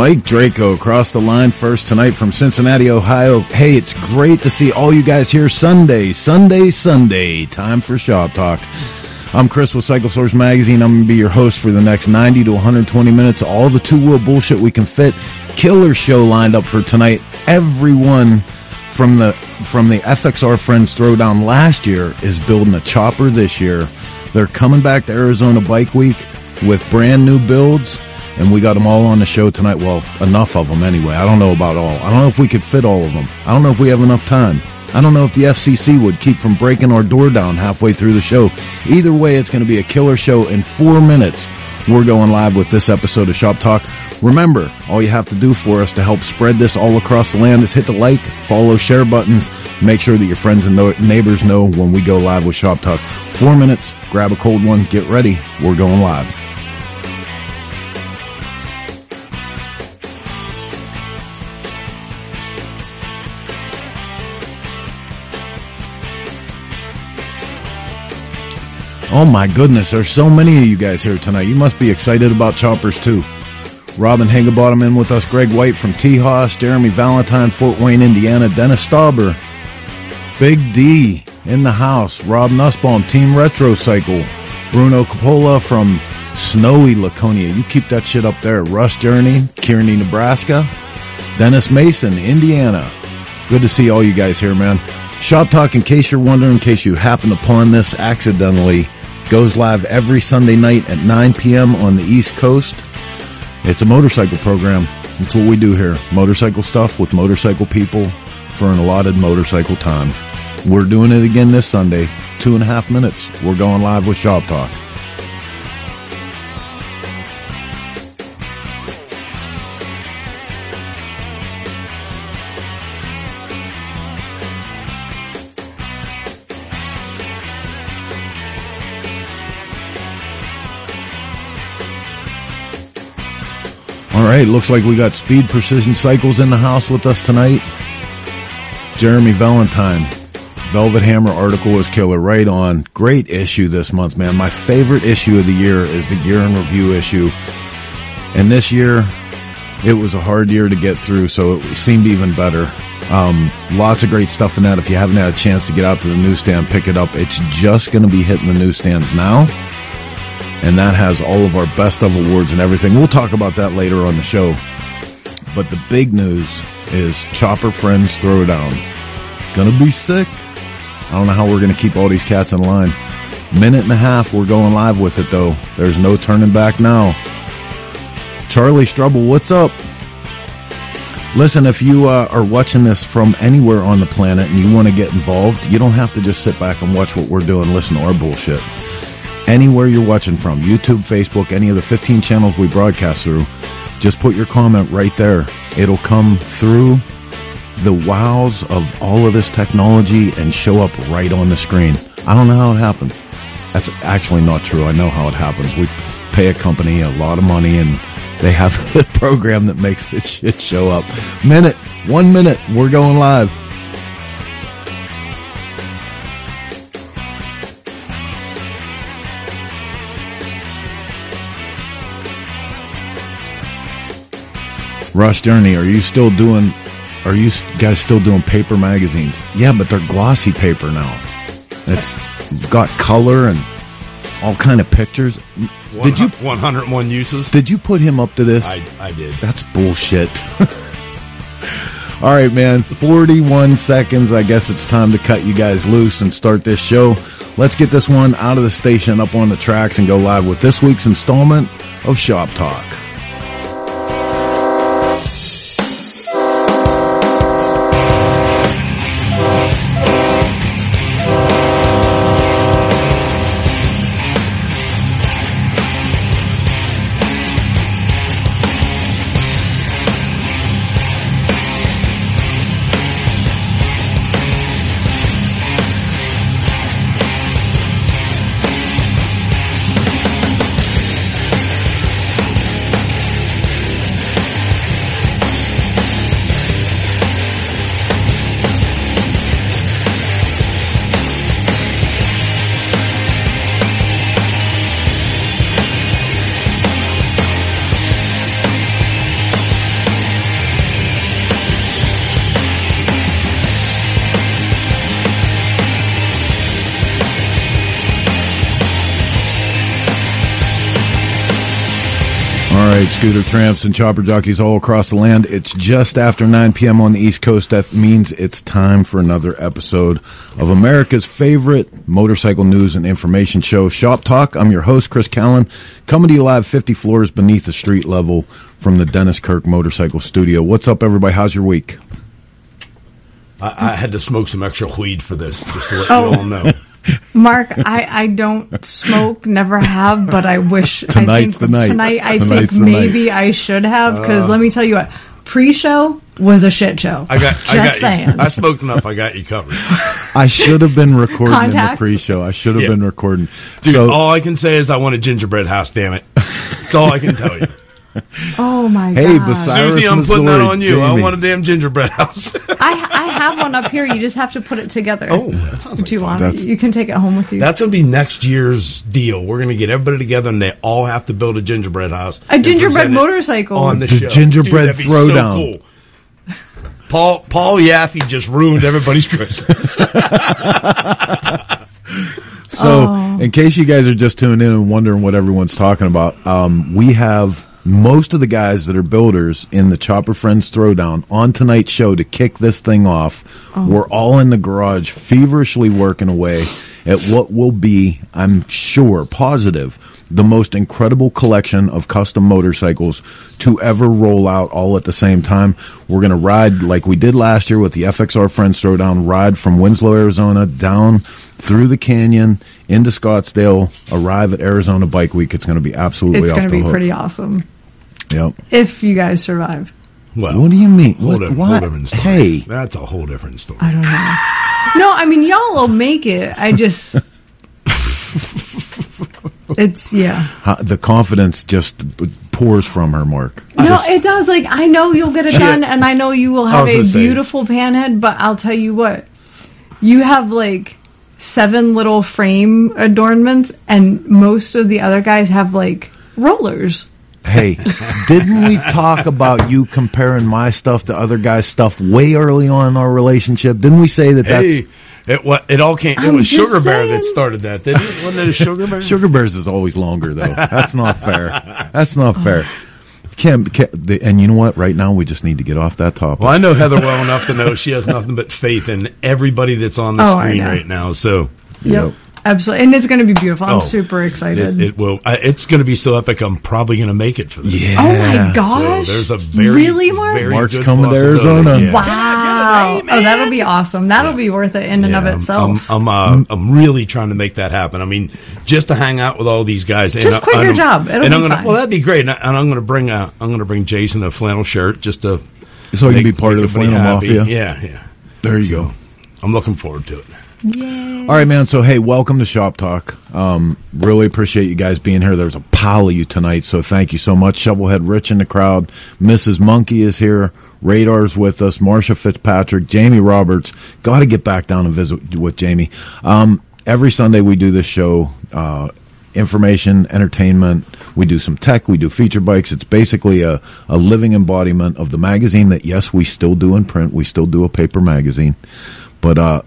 Mike Draco across the line first tonight from Cincinnati, Ohio. Hey, it's great to see all you guys here Sunday, Sunday, Sunday. Time for Shop Talk. I'm Chris with Cycle Source Magazine. I'm going to be your host for the next 90 to 120 minutes. All the two wheel bullshit we can fit. Killer show lined up for tonight. Everyone from the, from the FXR Friends Throwdown last year is building a chopper this year. They're coming back to Arizona Bike Week with brand new builds and we got them all on the show tonight. Well, enough of them anyway. I don't know about all. I don't know if we could fit all of them. I don't know if we have enough time. I don't know if the FCC would keep from breaking our door down halfway through the show. Either way, it's going to be a killer show in four minutes. We're going live with this episode of Shop Talk. Remember, all you have to do for us to help spread this all across the land is hit the like, follow, share buttons. Make sure that your friends and neighbors know when we go live with Shop Talk. Four minutes, grab a cold one, get ready. We're going live. Oh my goodness, there's so many of you guys here tonight. You must be excited about choppers too. Robin Higginbottom in with us, Greg White from T-Hoss, Jeremy Valentine, Fort Wayne, Indiana, Dennis Stauber, Big D in the house, Rob Nussbaum, Team Retro Cycle, Bruno Capola from snowy Laconia. You keep that shit up there. Russ Journey, Kearney, Nebraska, Dennis Mason, Indiana. Good to see all you guys here, man. Shop Talk, in case you're wondering, in case you happen upon this accidentally, Goes live every Sunday night at 9 p.m. on the East Coast. It's a motorcycle program. That's what we do here. Motorcycle stuff with motorcycle people for an allotted motorcycle time. We're doing it again this Sunday. Two and a half minutes. We're going live with Shop Talk. Right, looks like we got Speed Precision Cycles in the house with us tonight. Jeremy Valentine. Velvet Hammer article is killer. Right on. Great issue this month, man. My favorite issue of the year is the year in review issue. And this year, it was a hard year to get through, so it seemed even better. Um, lots of great stuff in that. If you haven't had a chance to get out to the newsstand, pick it up. It's just going to be hitting the newsstands now and that has all of our best of awards and everything. We'll talk about that later on the show. But the big news is Chopper Friends Throwdown. Gonna be sick. I don't know how we're gonna keep all these cats in line. Minute and a half, we're going live with it though. There's no turning back now. Charlie Strubble, what's up? Listen, if you uh, are watching this from anywhere on the planet and you want to get involved, you don't have to just sit back and watch what we're doing, listen to our bullshit anywhere you're watching from, YouTube, Facebook, any of the 15 channels we broadcast through, just put your comment right there. It'll come through the wows of all of this technology and show up right on the screen. I don't know how it happens. That's actually not true. I know how it happens. We pay a company a lot of money and they have a program that makes this shit show up. Minute, one minute, we're going live. Russ Journey, are you still doing, are you guys still doing paper magazines? Yeah, but they're glossy paper now. It's got color and all kind of pictures. Did you 101 uses? Did you put him up to this? I, I did. That's bullshit. all right, man. 41 seconds. I guess it's time to cut you guys loose and start this show. Let's get this one out of the station up on the tracks and go live with this week's installment of Shop Talk. Scooter tramps and chopper jockeys all across the land. It's just after 9 p.m. on the East Coast. That means it's time for another episode of America's favorite motorcycle news and information show, Shop Talk. I'm your host, Chris Callen, coming to you live 50 floors beneath the street level from the Dennis Kirk Motorcycle Studio. What's up, everybody? How's your week? I, I had to smoke some extra weed for this, just to let oh. you all know. Mark, I, I don't smoke, never have, but I wish Tonight's I think the night. tonight I Tonight's think maybe I should have because uh, let me tell you what, pre-show was a shit show. I got, Just I got saying. You. I smoked enough. I got you covered. I should have been recording Contact. in the pre-show. I should have yeah. been recording. Dude, so, all I can say is I want a gingerbread house. Damn it! That's all I can tell you. Oh my hey, god! Susie, I'm putting that on you. Jamie. I want a damn gingerbread house. I I have one up here. You just have to put it together. Oh, that sounds. Do you want it? You can take it home with you. That's gonna be next year's deal. We're gonna get everybody together, and they all have to build a gingerbread house. A gingerbread motorcycle on the, the show. Gingerbread Dude, throwdown. So cool. Paul Paul Yaffe just ruined everybody's Christmas. so, oh. in case you guys are just tuning in and wondering what everyone's talking about, um, we have most of the guys that are builders in the Chopper Friends Throwdown on tonight's show to kick this thing off. Oh. We're all in the garage feverishly working away at what will be, I'm sure, positive, the most incredible collection of custom motorcycles to ever roll out all at the same time. We're going to ride like we did last year with the FXR Friends Throwdown, ride from Winslow, Arizona down through the canyon into Scottsdale, arrive at Arizona Bike Week. It's going to be absolutely It's going to be hook. pretty awesome. Yep. If you guys survive. Well, what do you mean? Whole, what, whole different story. Hey, that's a whole different story. I don't know. No, I mean y'all will make it. I just, it's yeah. the confidence just pours from her, Mark. No, just, it does. Like I know you'll get it done, and I know you will have a beautiful panhead. But I'll tell you what, you have like seven little frame adornments, and most of the other guys have like rollers. Hey, didn't we talk about you comparing my stuff to other guys' stuff way early on in our relationship? Didn't we say that hey, that's. It, what, it all came. It was Sugar Bear that started that, didn't it? Wasn't it a Sugar Bear? Sugar Bears is always longer, though. That's not fair. That's not fair. Kim, Kim, and you know what? Right now, we just need to get off that topic. Well, I know Heather well enough to know she has nothing but faith in everybody that's on the oh, screen right now. So, yep. Absolutely, and it's going to be beautiful. I'm oh, super excited. It, it will. it's going to be so epic. I'm probably going to make it for this. Yeah. Oh my gosh! So there's a very really Mark. Very Mark's coming to Arizona. Yeah. Wow! oh, that'll be awesome. That'll yeah. be worth it in yeah, and of itself. I'm I'm, uh, I'm, really trying to make that happen. I mean, just to hang out with all these guys. Just and, quit I, your job. It'll and I'm gonna, Well, that'd be great. And, I, am going to bring a, I'm going to bring Jason a flannel shirt just to so you can be part of the flannel happy. mafia. Yeah, yeah. There you so, go. I'm looking forward to it. Yay. All right, man. So, hey, welcome to Shop Talk. Um, really appreciate you guys being here. There's a pile of you tonight, so thank you so much. Shovelhead Rich in the crowd. Mrs. Monkey is here. Radar's with us. Marsha Fitzpatrick, Jamie Roberts. Got to get back down and visit with Jamie. Um, every Sunday we do this show. Uh, information, entertainment. We do some tech. We do feature bikes. It's basically a, a living embodiment of the magazine that, yes, we still do in print. We still do a paper magazine. But, uh,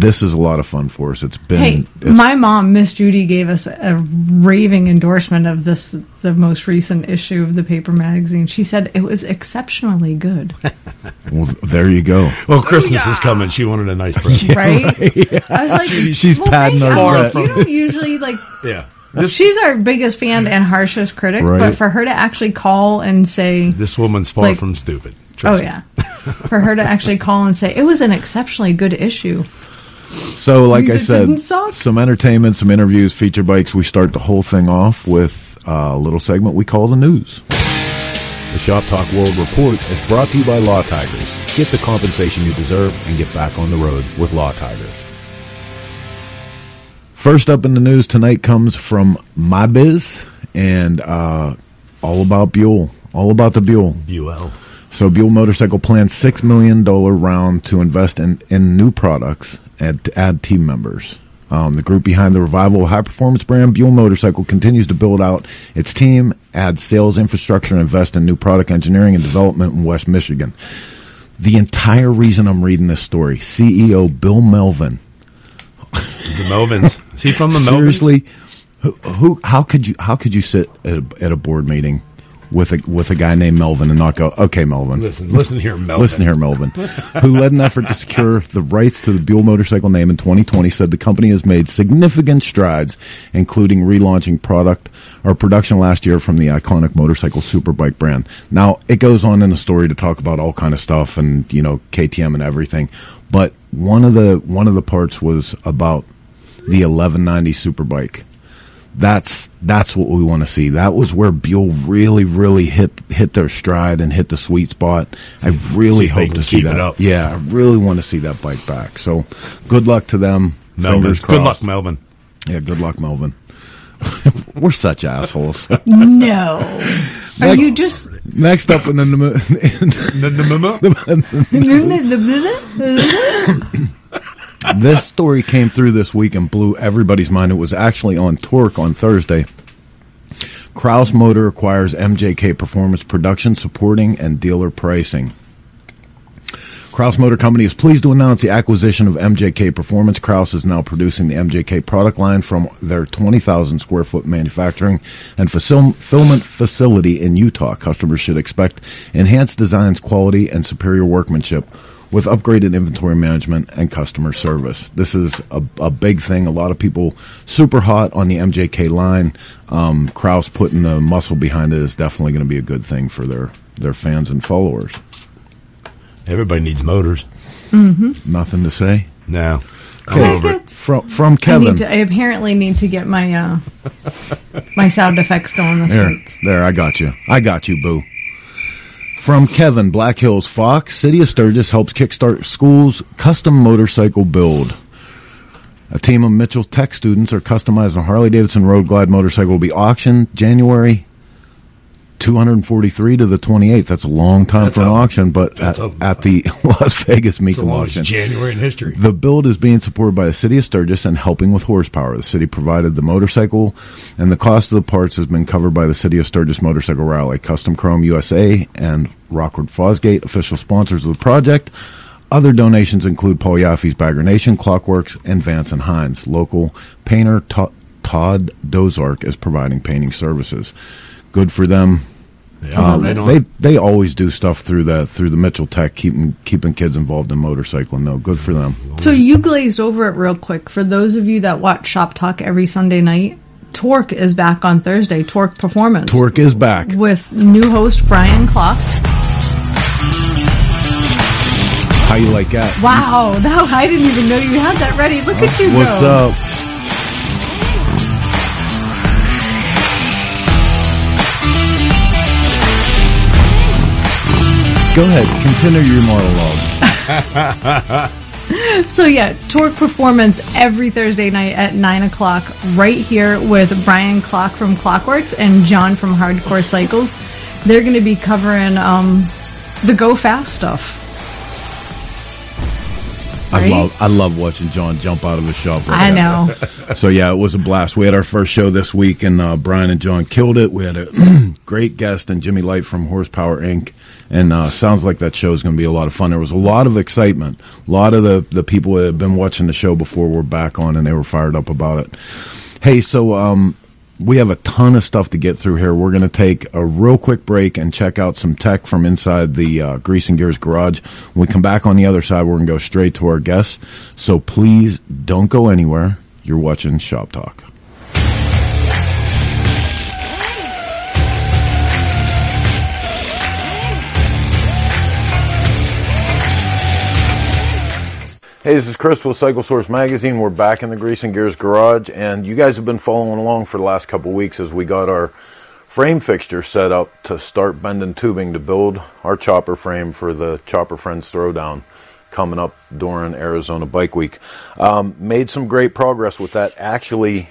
this is a lot of fun for us. It's been. Hey, my mom, Miss Judy, gave us a raving endorsement of this, the most recent issue of the paper magazine. She said it was exceptionally good. well, there you go. Well, Christmas is coming. She wanted a nice present, yeah, right? right? Yeah. I was like, she's, she's well, patting our You don't usually like. yeah. This, She's our biggest fan and harshest critic, right. but for her to actually call and say this woman's far like, from stupid. oh yeah, for her to actually call and say it was an exceptionally good issue. So, like I said, some entertainment, some interviews, feature bikes. We start the whole thing off with a little segment we call the news. The Shop Talk World Report is brought to you by Law Tigers. Get the compensation you deserve and get back on the road with Law Tigers. First up in the news tonight comes from MiBiz and uh, all about Buell. All about the Buell. Buell. So Buell Motorcycle plans $6 million round to invest in, in new products and to add team members. Um, the group behind the revival of high performance brand Buell Motorcycle continues to build out its team, add sales infrastructure, and invest in new product engineering and development in West Michigan. The entire reason I'm reading this story, CEO Bill Melvin. The Melvins. Is he from the Melvins? Seriously, who, who, how could you, how could you sit at a, at a board meeting with a with a guy named Melvin and not go, okay, Melvin. Listen, listen here, Melvin. Listen here, Melvin, who led an effort to secure the rights to the Buell motorcycle name in 2020, said the company has made significant strides, including relaunching product or production last year from the iconic motorcycle superbike brand. Now it goes on in the story to talk about all kind of stuff and you know KTM and everything, but one of the one of the parts was about the 1190 superbike that's that's what we want to see. That was where Buell really, really hit hit their stride and hit the sweet spot. I really hope to see that. Yeah, I really want to see that bike back. So, good luck to them. Melvin. Good luck, Melvin. Yeah, good luck, Melvin. We're such assholes. No. Next, Are you just next up in the, the this story came through this week and blew everybody's mind. It was actually on Torque on Thursday. Kraus Motor acquires MJK Performance Production, supporting and dealer pricing. Kraus Motor Company is pleased to announce the acquisition of MJK Performance. Kraus is now producing the MJK product line from their 20,000 square foot manufacturing and fulfillment facility in Utah. Customers should expect enhanced designs, quality, and superior workmanship with upgraded inventory management and customer service. This is a, a big thing. A lot of people super hot on the MJK line. Um, Kraus putting the muscle behind it is definitely going to be a good thing for their, their fans and followers. Everybody needs motors. Mm-hmm. Nothing to say? No. Okay. From, from Kevin. I, to, I, apparently need to get my uh, my sound effects going this there, week. There, I got you. I got you, boo. From Kevin, Black Hills Fox, City of Sturgis helps kickstart schools' custom motorcycle build. A team of Mitchell Tech students are customizing a Harley Davidson Road Glide motorcycle will be auctioned January 243 to the 28th. That's a long time that's for an auction, but at, at, the Las Vegas Mecum auction. January in history. The build is being supported by the city of Sturgis and helping with horsepower. The city provided the motorcycle and the cost of the parts has been covered by the city of Sturgis Motorcycle Rally, Custom Chrome USA and Rockford Fosgate, official sponsors of the project. Other donations include Paul Yaffe's Bagger Nation, Klock Werks, and Vance and Hines. Local painter Todd Dozark is providing painting services. Good for them yeah, um, they they always do stuff through the through the Mitchell Tech, keeping keeping kids involved in motorcycling. No, good for them. So you glazed over it real quick. For those of you that watch Shop Talk every Sunday night, Torque is back on Thursday. Torque Performance. Torque is back with new host Brian Klock. How you like that? Wow, no, I didn't even know you had that ready. Look at you. What's go. up? Go ahead, continue your monologue. so yeah, Torque Performance every Thursday night at nine o'clock, right here with Brian Klock from Klock Werks and John from Hardcore Cycles. They're going to be covering um, the Go Fast stuff. Right? I love I love watching John jump out of the shop. I know. so yeah, it was a blast. We had our first show this week, and uh, Brian and John killed it. We had a great guest and Jimmy Light from Horsepower Inc and uh, sounds like that show is going to be a lot of fun. There was a lot of excitement. A lot of the the people that had been watching the show before were back on, and they were fired up about it. Hey, so um, we have a ton of stuff to get through here. We're going to take a real quick break and check out some tech from inside the uh, Grease and Gears garage. When we come back on the other side, we're going to go straight to our guests. So please don't go anywhere. You're watching Shop Talk. Hey, this is Chris with Cycle Source Magazine. We're back in the Grease and Gears garage, and you guys have been following along for the last couple weeks as we got our frame fixture set up to start bending tubing to build our chopper frame for the Chopper Friends Throwdown coming up during Arizona Bike Week. Um, made some great progress with that. Actually,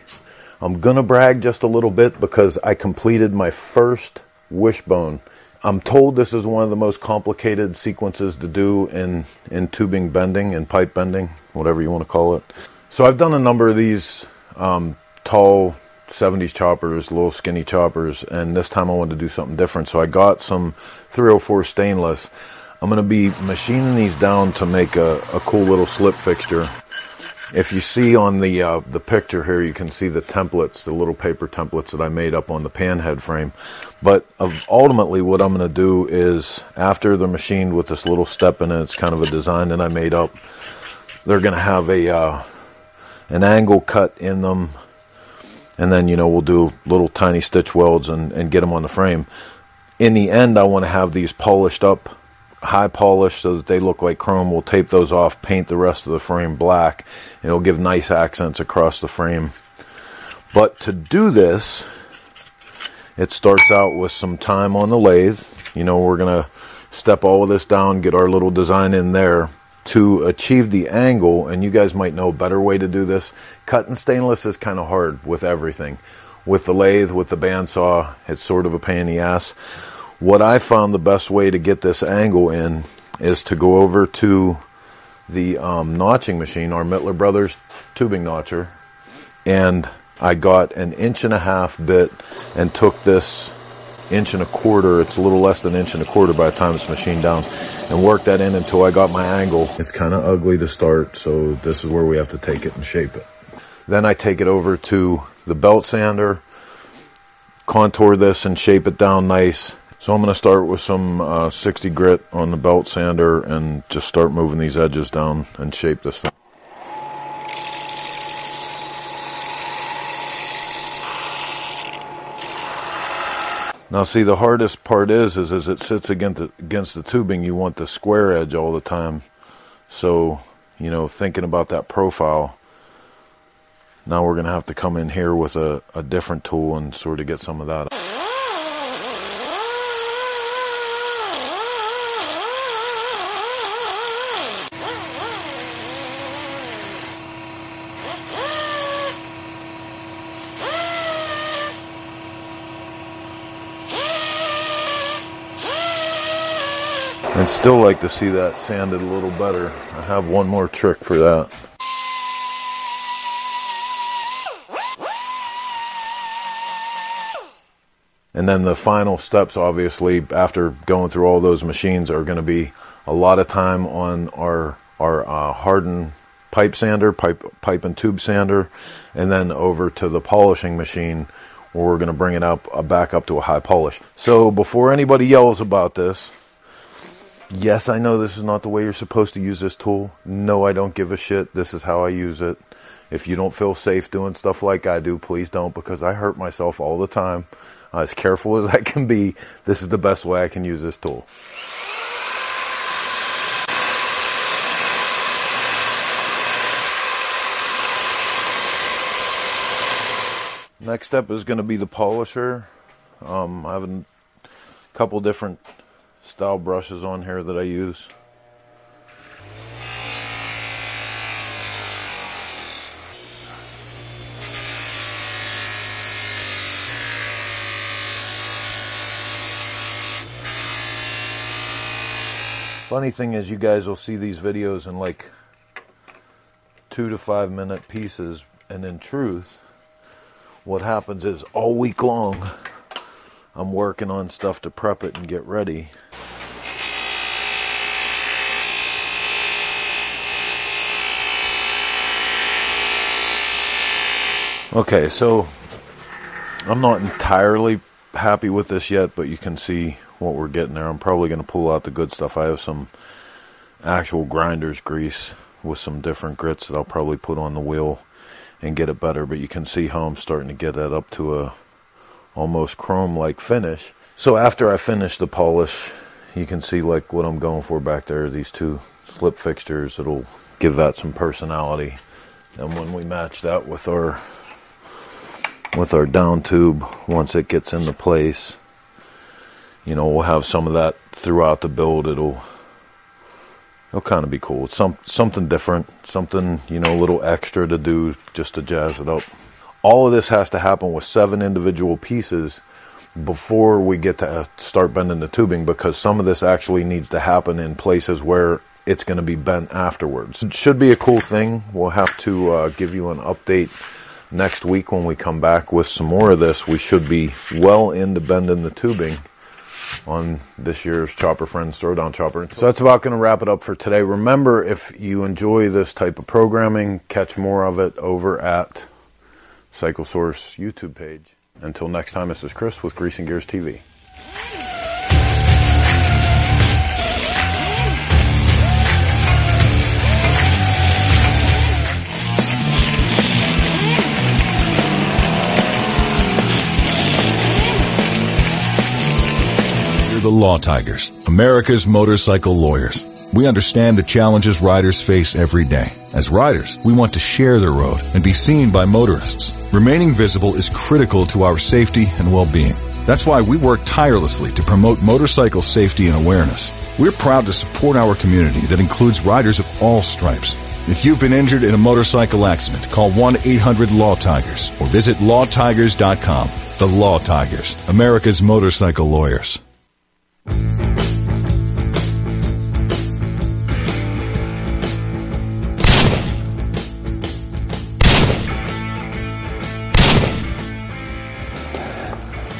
I'm gonna brag just a little bit because I completed my first wishbone I'm told this is one of the most complicated sequences to do in, in tubing bending and pipe bending, whatever you want to call it. So I've done a number of these um, tall 70s choppers, little skinny choppers, and this time I wanted to do something different. So I got some 304 stainless. I'm going to be machining these down to make a, a cool little slip fixture. If you see on the uh, the picture here, you can see the templates, the little paper templates that I made up on the pan head frame. But ultimately, what I'm going to do is after they're machined with this little step in it, it's kind of a design that I made up. They're going to have a uh, an angle cut in them, and then you know we'll do little tiny stitch welds and, and get them on the frame. In the end, I want to have these polished up high polish so that they look like chrome. We'll tape those off, paint the rest of the frame black, and it'll give nice accents across the frame. But to do this, it starts out with some time on the lathe. You know, we're going to step all of this down, get our little design in there to achieve the angle. And you guys might know a better way to do this. Cutting stainless is kind of hard with everything. With the lathe, with the bandsaw, it's sort of a pain in the ass. What I found the best way to get this angle in is to go over to the um, notching machine, our Mittler Brothers tubing notcher, and I got an inch and a half bit and took this inch and a quarter, it's a little less than an inch and a quarter by the time it's machined down, and worked that in until I got my angle. It's kind of ugly to start, so this is where we have to take it and shape it. Then I take it over to the belt sander, contour this and shape it down nice, so I'm going to start with some uh, 60 grit on the belt sander and just start moving these edges down and shape this thing. Now see the hardest part is, is as it sits against the, against the tubing, you want the square edge all the time. So, you know, thinking about that profile, now we're going to have to come in here with a, a different tool and sort of get some of that. I'd still like to see that sanded a little better. I have one more trick for that. And then the final steps, obviously, after going through all those machines, are going to be a lot of time on our our uh, hardened pipe sander, pipe pipe and tube sander, and then over to the polishing machine, where we're going to bring it up uh, back up to a high polish. So before anybody yells about this, Yes, I know this is not the way you're supposed to use this tool. No, I don't give a shit. This is how I use it. If you don't feel safe doing stuff like I do, please don't because I hurt myself all the time. As careful as I can be, this is the best way I can use this tool. Next step is going to be the polisher. Um, I have a couple different style brushes on here that I use. Funny thing is you guys will see these videos in like two to five minute pieces and in truth what happens is all week long I'm working on stuff to prep it and get ready. Okay, so I'm not entirely happy with this yet, but you can see what we're getting there. I'm probably going to pull out the good stuff. I have some actual grinder's grease with some different grits that I'll probably put on the wheel and get it better, but you can see how I'm starting to get that up to a almost chrome like finish. So after I finish the polish, you can see like what I'm going for back there, these two slip fixtures. It'll give that some personality. And when we match that with our with our down tube, once it gets into place, you know, we'll have some of that throughout the build. It'll it'll kind of be cool. It's some something different, something you know, a little extra to do just to jazz it up all of this has to happen with seven individual pieces before we get to uh, start bending the tubing because some of this actually needs to happen in places where it's going to be bent afterwards. It should be a cool thing. We'll have to uh, give you an update next week when we come back with some more of this. We should be well into bending the tubing on this year's Chopper Friends Throwdown Chopper. So that's about going to wrap it up for today. Remember, if you enjoy this type of programming, catch more of it over at Cycle Source YouTube page. Until next time, this is Chris with Greasing Gears TV. You're the Law Tigers, America's motorcycle lawyers. We understand the challenges riders face every day. As riders, we want to share the road and be seen by motorists. Remaining visible is critical to our safety and well-being. That's why we work tirelessly to promote motorcycle safety and awareness. We're proud to support our community that includes riders of all stripes. If you've been injured in a motorcycle accident, call 1-800-LAW-TIGERS or visit lawtigers.com. The Law Tigers, America's motorcycle lawyers.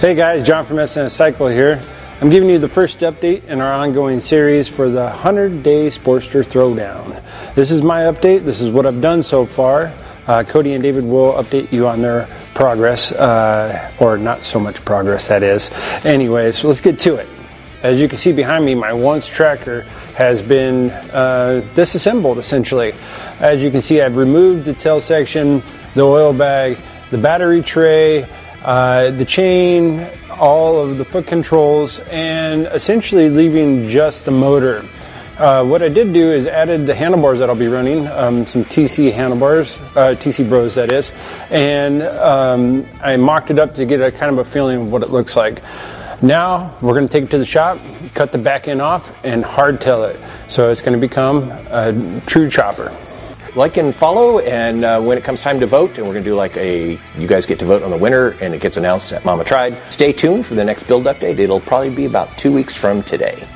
Hey guys, John from SNS Cycle here. I'm giving you the first update in our ongoing series for the 100 Day Sportster Throwdown. This is my update. This is what I've done so far. Uh, Cody and David will update you on their progress, uh, or not so much progress, that is. Anyways, so let's get to it. As you can see behind me, my once tracker has been uh, disassembled essentially. As you can see, I've removed the tail section, the oil bag, the battery tray, uh, the chain, all of the foot controls, and essentially leaving just the motor. Uh, what I did do is added the handlebars that I'll be running, um, some TC handlebars, uh, TC Bros that is, and um, I mocked it up to get a kind of a feeling of what it looks like. Now we're going to take it to the shop, cut the back end off, and hardtail it. So it's going to become a true chopper like and follow. And uh, when it comes time to vote, and we're going to do like a, you guys get to vote on the winner, and it gets announced at Mama Tried. Stay tuned for the next build update. It'll probably be about two weeks from today.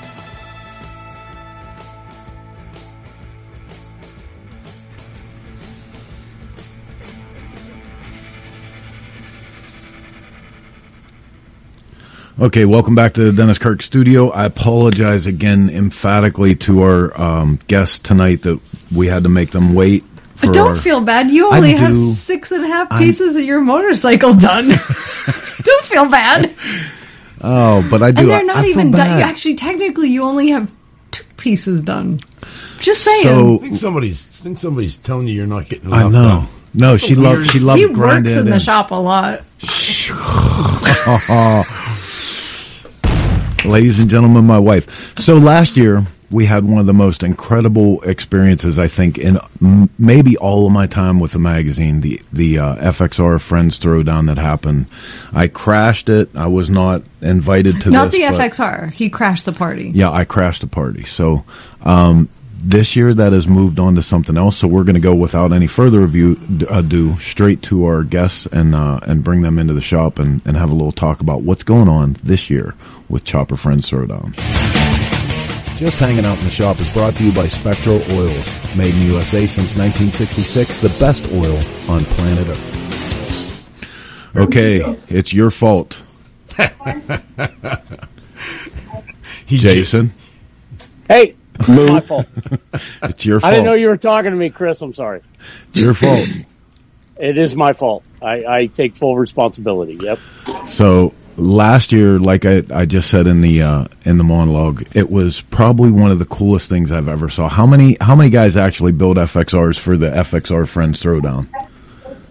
Okay, welcome back to the Dennis Kirk studio. I apologize again emphatically to our um, guests tonight that we had to make them wait. For Don't our, feel bad. You only I have do, six and a half pieces I'm, of your motorcycle done. Don't feel bad. Oh, but I do. And they're not I, even done. Actually, technically, you only have two pieces done. Just saying. So, I think somebody's I think somebody's telling you you're not getting enough I know. Done. No, she loved. She loved. He works in the shop a lot. ladies and gentlemen, my wife. So last year we had one of the most incredible experiences I think in m- maybe all of my time with the magazine. The the uh, FXR Friends Throwdown that happened. I crashed it. I was not invited to not this, the FXR. He crashed the party. Yeah, I crashed the party. So um, this year that has moved on to something else. So we're going to go without any further review, ado straight to our guests and uh, and bring them into the shop and, and have a little talk about what's going on this year with Chopper Friends Throwdown. Just hanging out in the shop is brought to you by Spectro Oils, made in USA since 1966, the best oil on planet Earth. Okay, it's your fault. Jason. Hey, it's my fault. it's your fault. I didn't know you were talking to me, Chris. I'm sorry. It's your fault. it is my fault. I, I take full responsibility. Yep. So last year, like I, I just said in the uh, in the monologue, it was probably one of the coolest things I've ever saw. How many how many guys actually build FXRs for the FXR Friends Throwdown?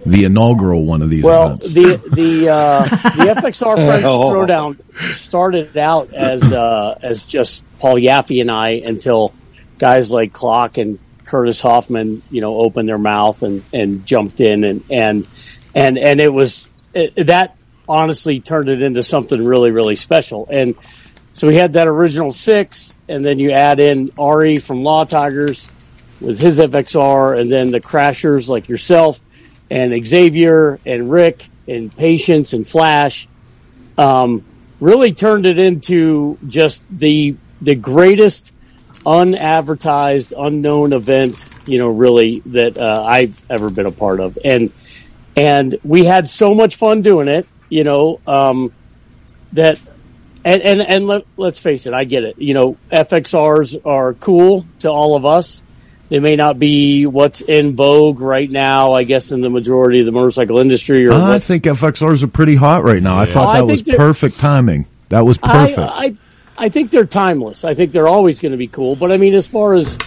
The inaugural one of these well, events. the the uh, the FXR Friends oh. Throwdown started out as uh, as just Paul Yaffe and I until guys like Klock and Curtis Hoffman, you know, opened their mouth and, and jumped in and, and, and, and it was, it, that honestly turned it into something really, really special. And so we had that original six and then you add in Ari from Law Tigers with his FXR and then the crashers like yourself and Xavier and Rick and Patience and Flash. Um, really turned it into just the the greatest unadvertised, unknown event, you know, really that uh, I've ever been a part of, and and we had so much fun doing it, you know, um, that and and and let, let's face it, I get it. You know, FXRs are cool to all of us. They may not be what's in vogue right now, I guess, in the majority of the motorcycle industry. Or I think FXRs are pretty hot right now. Yeah. I thought that was perfect timing. That was perfect. I, I, I, think they're timeless. I think they're always going to be cool. But I mean, as far as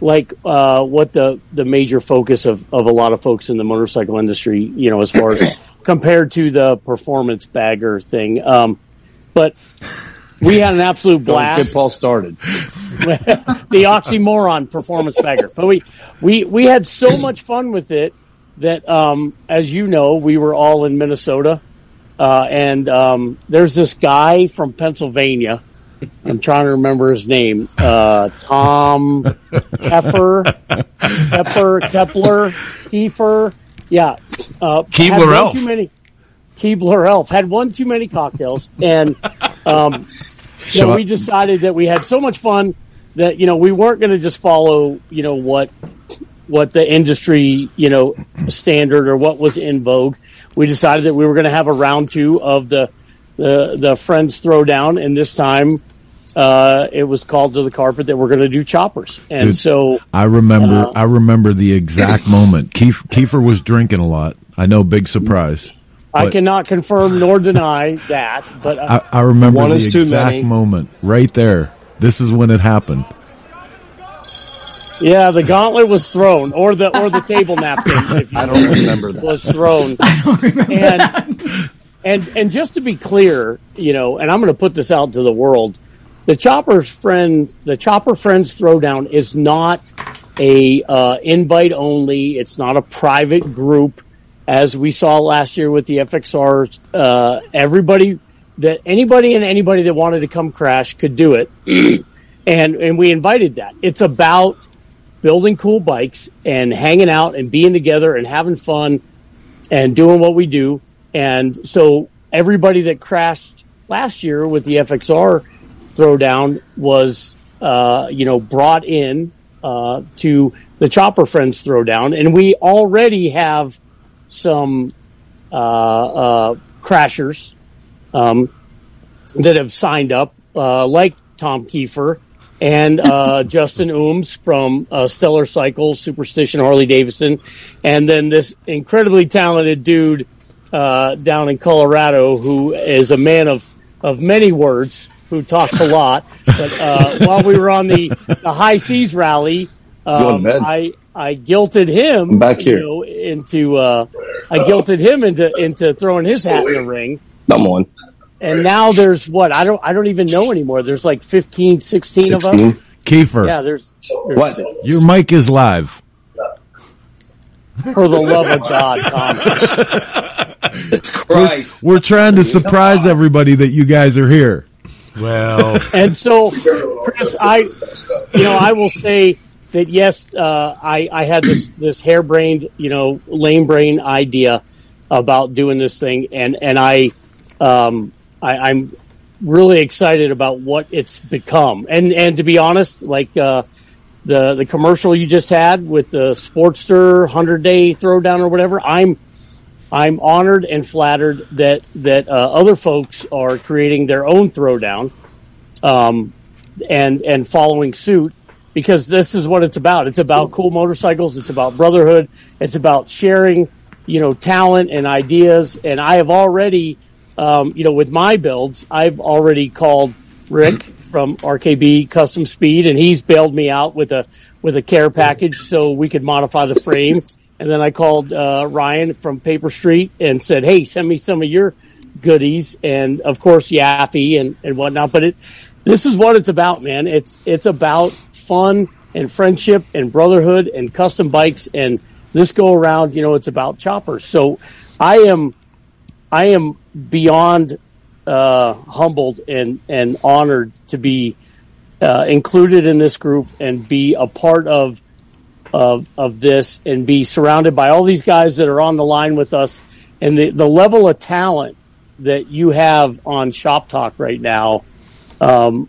like uh, what the the major focus of of a lot of folks in the motorcycle industry, you know, as far as compared to the performance bagger thing. Um, but we had an absolute blast. Good Paul started. the oxymoron performance bagger. But we, we, we had so much fun with it that, um, as you know, we were all in Minnesota. Uh, and, um, there's this guy from Pennsylvania. I'm trying to remember his name. Uh, Tom Keffer, Kepler, Kepler, Kiefer. Yeah. Uh, Keebler Elf. Too many. Keebler Elf had one too many cocktails, and um, you know, we decided that we had so much fun that you know we weren't going to just follow you know what what the industry you know standard or what was in vogue. We decided that we were going to have a round two of the the the friends throwdown, and this time uh, it was called to the carpet that we're going to do choppers. And Dude, so I remember, uh, I remember the exact moment. Keith, Kiefer was drinking a lot. I know, big surprise. I cannot confirm nor deny that, but uh, I, I, remember the exact moment right there. This is when it happened. Yeah, the gauntlet was thrown, or the or the table napkins. If you I don't remember that was thrown. I don't remember and, that. And and just to be clear, you know, and I'm going to put this out to the world. The Chopper's friend, the Chopper Friends Throwdown is not a uh, invite only. It's not a private group, as we saw last year with the FXR, Uh, everybody that anybody and anybody that wanted to come crash could do it, and and we invited that. It's about building cool bikes and hanging out and being together and having fun and doing what we do. And so everybody that crashed last year with the FXR throwdown was, uh, you know, brought in uh, to the Chopper Friends throwdown, and we already have some uh, uh crashers um, that have signed up, uh, like Tom Kiefer and uh, Justin Ooms from Stellar Cycles, Superstition Harley Davidson, and then this incredibly talented dude down in Colorado who is a man of of many words who talks a lot. But uh, while we were on the, the high seas rally, um, I I guilted him I'm back here you know, into uh, I guilted him into into throwing his hat in the ring. Come on. And now there's what I don't I don't even know anymore. There's like 15, 16, 16? of us. Kiefer. Yeah, there's, there's what? Six. Your mic is live. For the love of God, Thomas. it's Christ. We're, we're trying to surprise everybody that you guys are here. Well, and so, Chris, I, you know, I will say that yes, uh, I, I had this this harebrained, you know, lame brain idea about doing this thing, and and I, um, I, am really excited about what it's become, and and to be honest, like. Uh, the, the commercial you just had with the Sportster hundred day throwdown or whatever. I'm I'm honored and flattered that that uh, other folks are creating their own throwdown, um, and and following suit because this is what it's about. It's about cool motorcycles. It's about brotherhood. It's about sharing, you know, talent and ideas. And I have already, um, you know, with my builds, I've already called Rick from RKB Custom Speed, and he's bailed me out with a with a care package so we could modify the frame and then I called uh, Ryan from Paper Street and said, "Hey, send me some of your goodies." And of course, Yaffe and, and whatnot. But it, this is what it's about, man. It's it's about fun and friendship and brotherhood and custom bikes. And this go around, you know, it's about choppers. So I am, I am beyond uh, humbled and and honored to be uh, included in this group and be a part of of of this and be surrounded by all these guys that are on the line with us and the, the level of talent that you have on Shop Talk right now, um,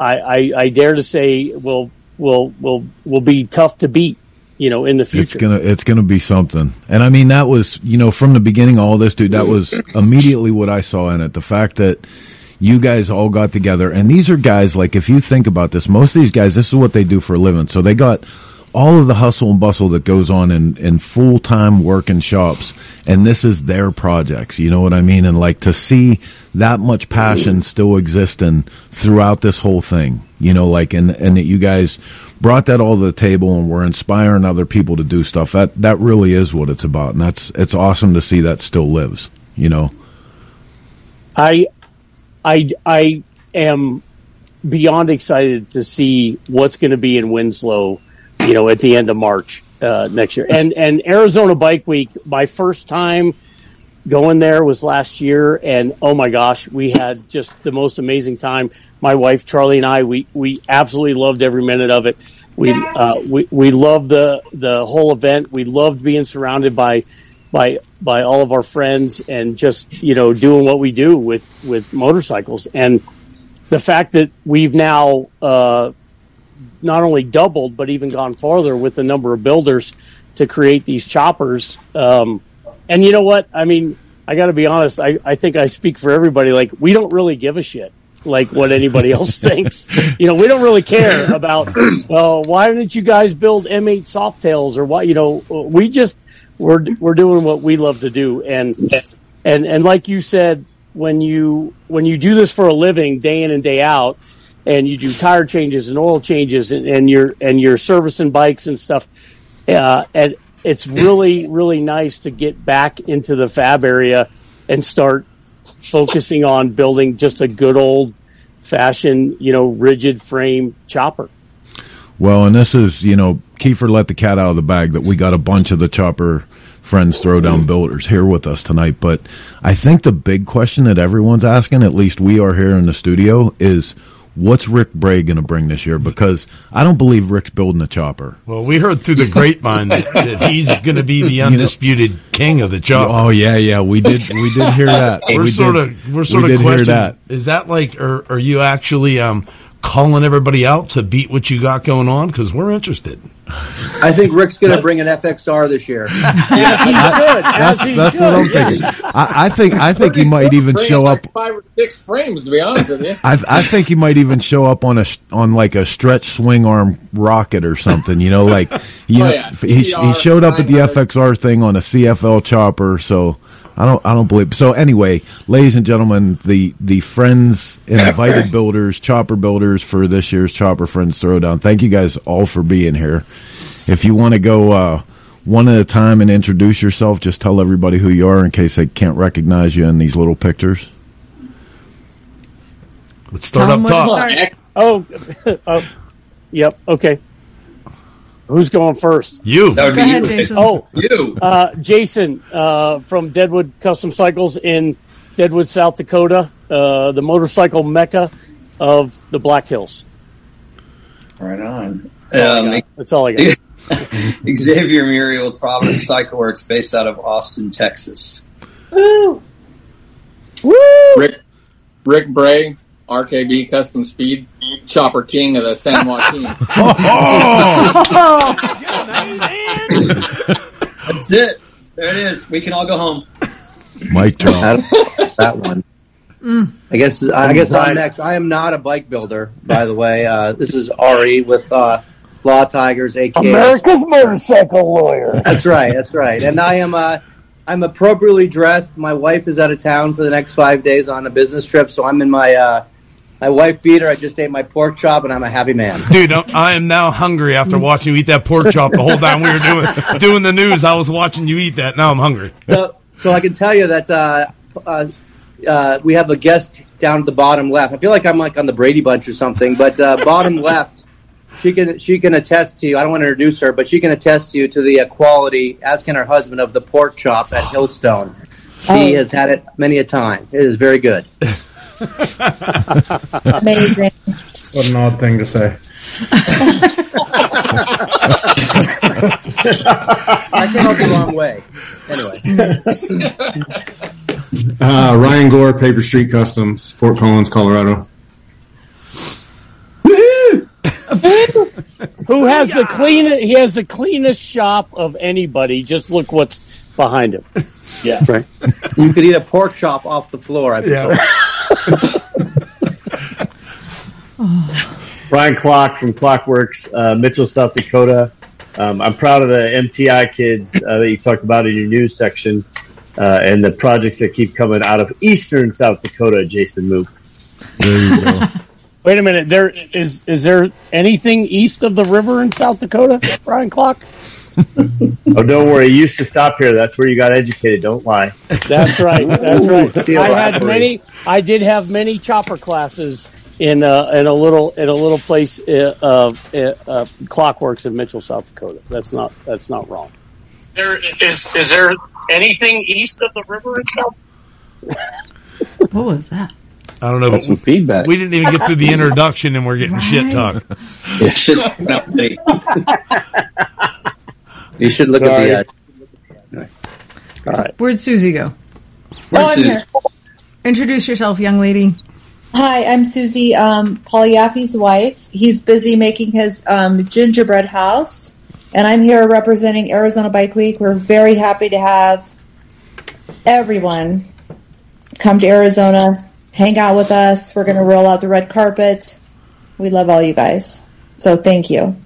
I, I, I dare to say will will will will be tough to beat. You know, in the future, it's gonna it's gonna be something. And I mean, that was you know from the beginning, all this dude. That was immediately what I saw in it. The fact that you guys all got together and these are guys like if you think about this, most of these guys, this is what they do for a living. So they got all of the hustle and bustle that goes on in, in full time work in shops. And this is their projects. You know what I mean? And like to see that much passion still existing throughout this whole thing, you know, like, and, and that you guys brought that all to the table and we're inspiring other people to do stuff. That, that really is what it's about. And that's, it's awesome to see that still lives, you know? I, I, I am beyond excited to see what's going to be in Winslow you know, at the end of March uh, next year. And and Arizona Bike Week, my first time going there was last year, and oh my gosh, we had just the most amazing time. My wife Charlie and I, we we absolutely loved every minute of it. We uh, we we loved the the whole event. We loved being surrounded by by by all of our friends and just you know doing what we do with with motorcycles and the fact that we've now uh, not only doubled but even gone farther with the number of builders to create these choppers. Um, and you know what? I mean, I got to be honest. I, I think I speak for everybody. Like, we don't really give a shit like what anybody else thinks. You know, we don't really care about. Well, why didn't you guys build M8 Softails or what? You know, we just we're we're doing what we love to do, and and and like you said, when you when you do this for a living, day in and day out, and you do tire changes and oil changes and, and you're and you're servicing bikes and stuff. Uh, and it's really really nice to get back into the fab area and start focusing on building just a good old fashioned you know rigid frame chopper. Well, and this is you know Kiefer let the cat out of the bag that we got a bunch of the chopper friends throwdown builders here with us tonight. But I think the big question that everyone's asking, at least we are here in the studio, is what's Rick Bray going to bring this year? Because I don't believe Rick's building a chopper. Well, we heard through the grapevine that, that he's going to be the undisputed you know, king of the chopper. Oh yeah, yeah, we did we did hear that. we're we sort did, of we're sort we of questioning. That. Is that like, or are you actually um, calling everybody out to beat what you got going on? Because we're interested. I think Rick's going to bring an FXR this year. yes, he should. That's, that's what I'm thinking. I, I, think I think he might even show up like five or six frames. To be honest with you, I, I think he might even show up on a on like a stretch swing arm rocket or something. You know, like oh, you oh, know, yeah. he, he showed up at the FXR thing on a CFL chopper. So I don't I don't believe so anyway, ladies and gentlemen, the the friends invited builders, chopper builders for this year's Chopper Friends Throwdown. Thank you guys all for being here. If you want to go uh, one at a time and introduce yourself, just tell everybody who you are in case they can't recognize you in these little pictures. Let's start up top. Start. Oh, oh, yep. Okay. Who's going first? You. Go ahead, you. Jason. Oh, you. Uh, Jason uh, from Deadwood Custom Cycles in Deadwood, South Dakota, uh, the motorcycle mecca of the Black Hills. Right on. That's all, um, That's all I got. Xavier Muriel with Providence Cycle Works, based out of Austin, Texas. Woo! Woo! Rick, Rick Bray, RKB Custom Speed, Chopper King of the San Joaquin. oh! That's it. There it is. We can all go home. Mike drop. that one. Mm. I guess I guess I'm next. I am not a bike builder, by the way. Uh, this is Ari with uh, Law Tigers, aka America's motorcycle lawyer. That's right. That's right. And I am uh, I'm appropriately dressed. My wife is out of town for the next five days on a business trip, so I'm in my uh, my wife beat her. I just ate my pork chop, and I'm a happy man. Dude, I am now hungry after watching you eat that pork chop the whole time we were doing doing the news. I was watching you eat that. Now I'm hungry. So, so I can tell you that uh, uh, uh, we have a guest down at the bottom left. I feel like I'm like on the Brady Bunch or something, but uh, bottom left, she can she can attest to you. I don't want to introduce her, but she can attest to you to the uh, quality, as can her husband, of the pork chop at Hillstone. He oh. has had it many a time. It is very good. Amazing. What an odd thing to say. I came out the wrong way. Anyway. Uh, Ryan Gore, Paper Street Customs, Fort Collins, Colorado. Who has the cleanest? He has the cleanest shop of anybody. Just look what's behind him. Yeah. Right. you could eat a pork chop off the floor. I yeah. Brian Klock from Klock Werks, uh, Mitchell, South Dakota. Um, I'm proud of the MTI kids uh, that you talked about in your news section uh, and the projects that keep coming out of Eastern South Dakota, Jason Mook. There you go. Wait a minute. There is is there anything east of the river in South Dakota, Brian Klock? oh, don't worry. You used to stop here. That's where you got educated. Don't lie. That's right. That's right. I had many. I did have many chopper classes in uh, in a little in a little place uh, uh, uh, Klock Werks in Mitchell, South Dakota. That's not that's not wrong. There is is there anything east of the river in South? what was that? I don't know. That's some feedback. We didn't even get through the introduction, and we're getting Right. shit talk. Yeah, shit's not ready. You should look Sorry. at the. Uh, All right. Where'd Susie go? Where's I'm here. Introduce yourself, young lady. Hi, I'm Susie, um, Paul Yaffe's wife. He's busy making his um, gingerbread house, and I'm here representing Arizona Bike Week. We're very happy to have everyone come to Arizona, hang out with us. We're going to roll out the red carpet. We love all you guys. So thank you.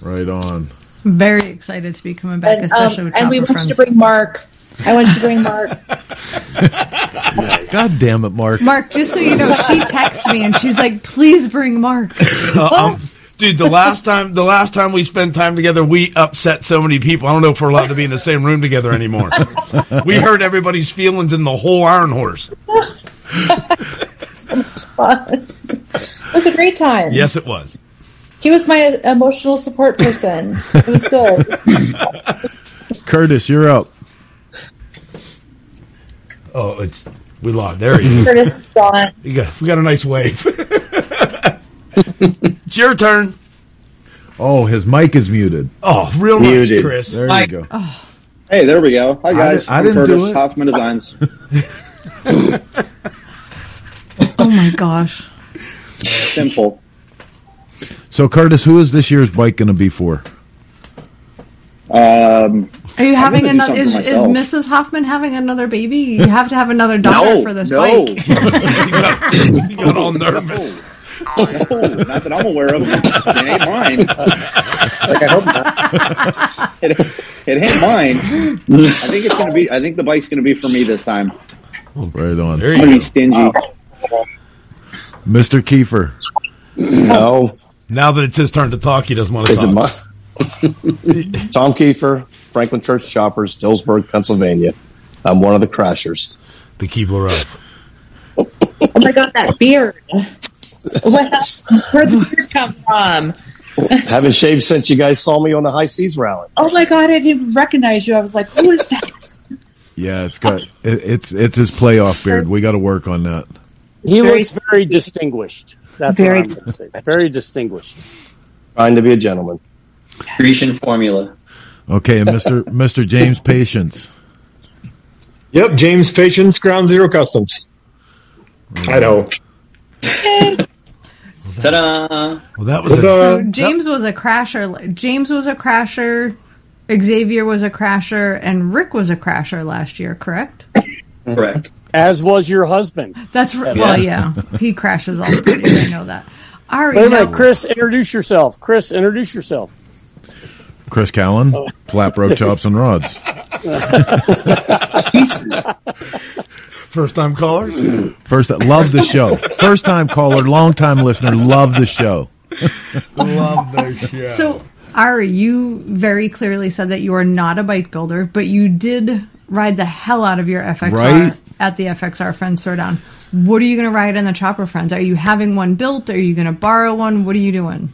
Right on. Very excited to be coming back, And, um, especially with and we Chopper want you to bring Mark. I want you to bring Mark. God damn it, Mark. Mark, just so you know, she texted me and she's like, "Please bring Mark." Uh, um, dude, the last time the last time we spent time together, we upset so many people. I don't know if we're allowed to be in the same room together anymore. we hurt everybody's feelings in the whole Iron Horse. so much fun. It was a great time. Yes, it was. He was my emotional support person. It was good. Curtis, you're up. Oh, it's we lost. There he is. Curtis is gone. You got, we got a nice wave. it's your turn. Oh, his mic is muted. Oh, real nice, Muted. Chris. There Mike. you go. Oh. Hey, there we go. Hi guys, di- I I'm didn't do Curtis it. Hoffman Designs. Oh my gosh. Simple. So, Curtis, who is this year's bike going to be for? Um, Are you having another? Is, is. Mrs. Hoffman having another baby? You have to have another daughter no, for this no, bike. you, got, you got all nervous. no, not that I'm aware of. It ain't mine. like I hope not. It, it ain't mine. I think it's gonna be. I think the bike's gonna be for me this time. Right on. There I'm you gonna be go. stingy. Mr. Kiefer. No, Now that it's his turn to talk, he doesn't want to is it talk. my Tom Kiefer, Franklin Church Choppers, Dillsburg, Pennsylvania. I'm one of the crashers. the Keebler of. Oh my god, that beard! What, where'd the beard come from? Haven't shaved since you guys saw me on the high seas rally. Oh my god, I didn't even recognize you. I was like, who is that? Yeah, it's got it, it's it's his playoff beard. We got to work on that. He Very looks very distinguished. That's Very what I'm say. Very distinguished. Trying to be a gentleman. Grecian formula. Okay, and Mr. Mr. James Patience. Yep, James Patience, Ground Zero Customs. Idaho. Well, Ta-da! that was a, So James was a crasher. James was a crasher. Xavier was a crasher, and Rick was a crasher last year. Correct? Correct. As was your husband. That's r well, yeah. He crashes all the time. I know that. All right. Wait a now- minute, Chris, introduce yourself. Chris, introduce yourself. Chris Callen, oh. flat broke chops and rods. first time caller. First, love the show. First time caller, long time listener, love the show. Love the show. So, Ari, you very clearly said that you are not a bike builder, but you did ride the hell out of your FXR Right. At the FXR Friends Throwdown. What are you going to ride in the Chopper Friends? Are you having one built? Are you going to borrow one? What are you doing?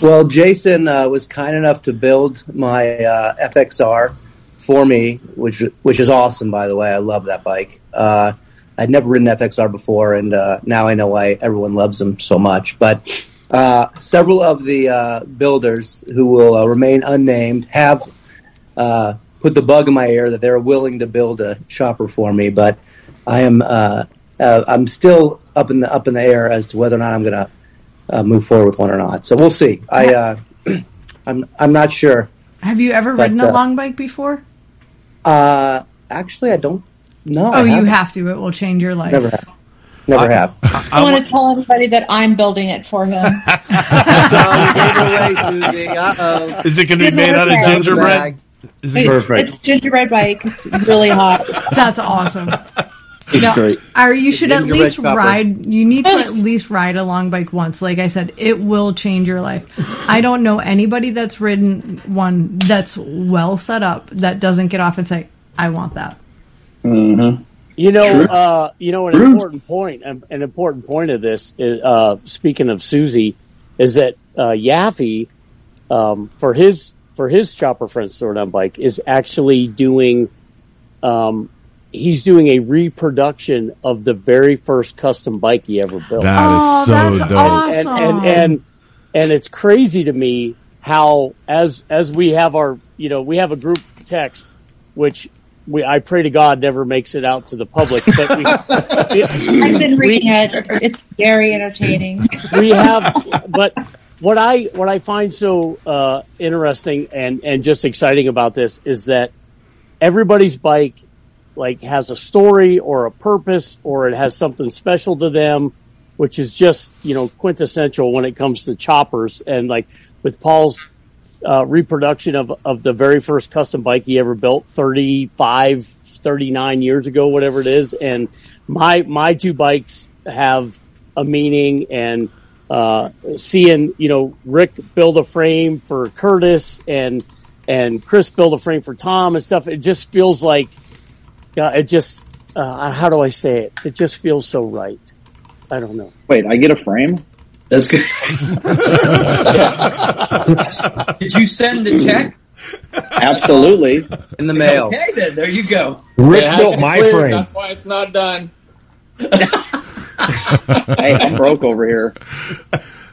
Well, Jason uh, was kind enough to build my uh, FXR for me, which which is awesome. By the way, I love that bike. Uh, I'd never ridden FXR before, and uh, now I know why everyone loves them so much. But uh, several of the uh, builders who will remain unnamed have put the bug in my ear that they're willing to build a chopper for me, but I am uh, uh, I'm still up in the up in the air as to whether or not I'm going to uh, move forward with one or not. So we'll see. I uh, I'm I'm not sure. Have you ever But, ridden a uh, long bike before? Uh, actually, I don't know. oh, you have to. It will change your life. Never have. Never have. I, want to tell everybody that I'm building it for him. Is it going to be made out of gingerbread? Is it perfect? It's gingerbread bike. It's really hot. That's awesome. He's No, great. Or you should at least chopper. ride. You need to at least ride a long bike once. Like I said, it will change your life. I don't know anybody that's ridden one that's well set up that doesn't get off and say, "I want that." Mm-hmm. You know, uh, you know, an True. important point, an, an important point of this is, uh, speaking of Susie, is that, uh, Yaffe, um, for his, for his chopper friends throwdown bike is actually doing, um, he's doing a reproduction of the very first custom bike he ever built. That is Oh, so that's dope. And, and, and, and it's crazy to me how, as, as we have our, you know, we have a group text, which we, I pray to God never makes it out to the public, but we, I've been reading it. It's, it's very entertaining. we have, but what I what I find so uh, interesting and and just exciting about this is that everybody's bike like has a story or a purpose or it has something special to them, which is just you know quintessential when it comes to choppers. And like with Paul's uh, reproduction of of the very first custom bike he ever built 35 39 years ago whatever it is. And my my two bikes have a meaning and uh, seeing you know Rick build a frame for Curtis and and Chris build a frame for Tom and stuff it just feels like uh, it just uh, how do I say it it just feels so right I don't know Wait, I get a frame? That's good. Did you send the check? Absolutely. In the mail. Okay, then there you go. Rick It has built my clear, frame. That's why it's not done. Hey, I'm broke over here.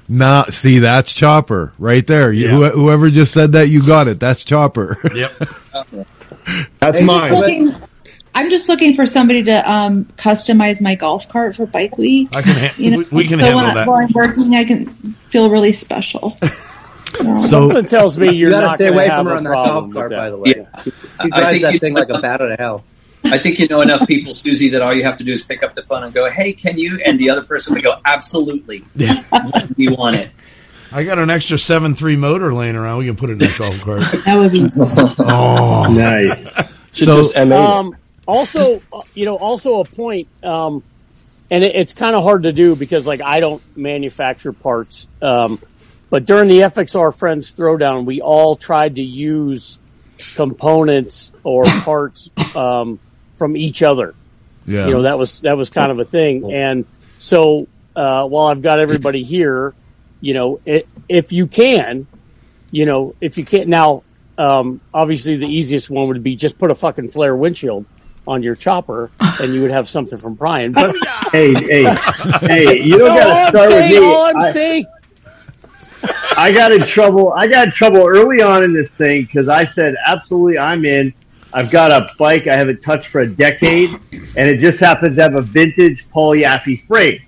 Nah, see, that's Chopper right there. You, who- whoever just said that, you got it. That's Chopper. Yep. That's I'm mine. just looking, I'm just looking for somebody to um, customize my golf cart for Bike Week. I can ha- You know, we- we can so handle when that. While I'm working, I can feel really special. So something tells me you're you gotta not stay gonna away have from her a on that problem golf cart, that. by the way. Yeah. She, she I drives think that you- thing like a bat out of hell. I think you know enough people, Susie, that all you have to do is pick up the phone and go, "Hey, can you?" And the other person would go, "Absolutely, we want it." I got an extra seven three motor laying around. We can put it in that golf cart. That would be oh, nice. So, um, also, uh, you know, also a point, um, and it, it's kind of hard to do because like I don't manufacture parts. Um, but during the FXR Friends Throwdown, we all tried to use components or parts um, from each other. Yeah. You know, that was that was kind of a thing. And so uh, while I've got everybody here, you know, it, if you can, you know, if you can't now, um, obviously the easiest one would be just put a fucking flare windshield on your chopper, and you would have something from Brian. But oh, Hey, hey, hey! You don't all got to start with me. all I'm I- saying, I got in trouble. I got in trouble early on in this thing because I said, absolutely, I'm in. I've got a bike I haven't touched for a decade, and it just happens to have a vintage Paul Yaffe frame.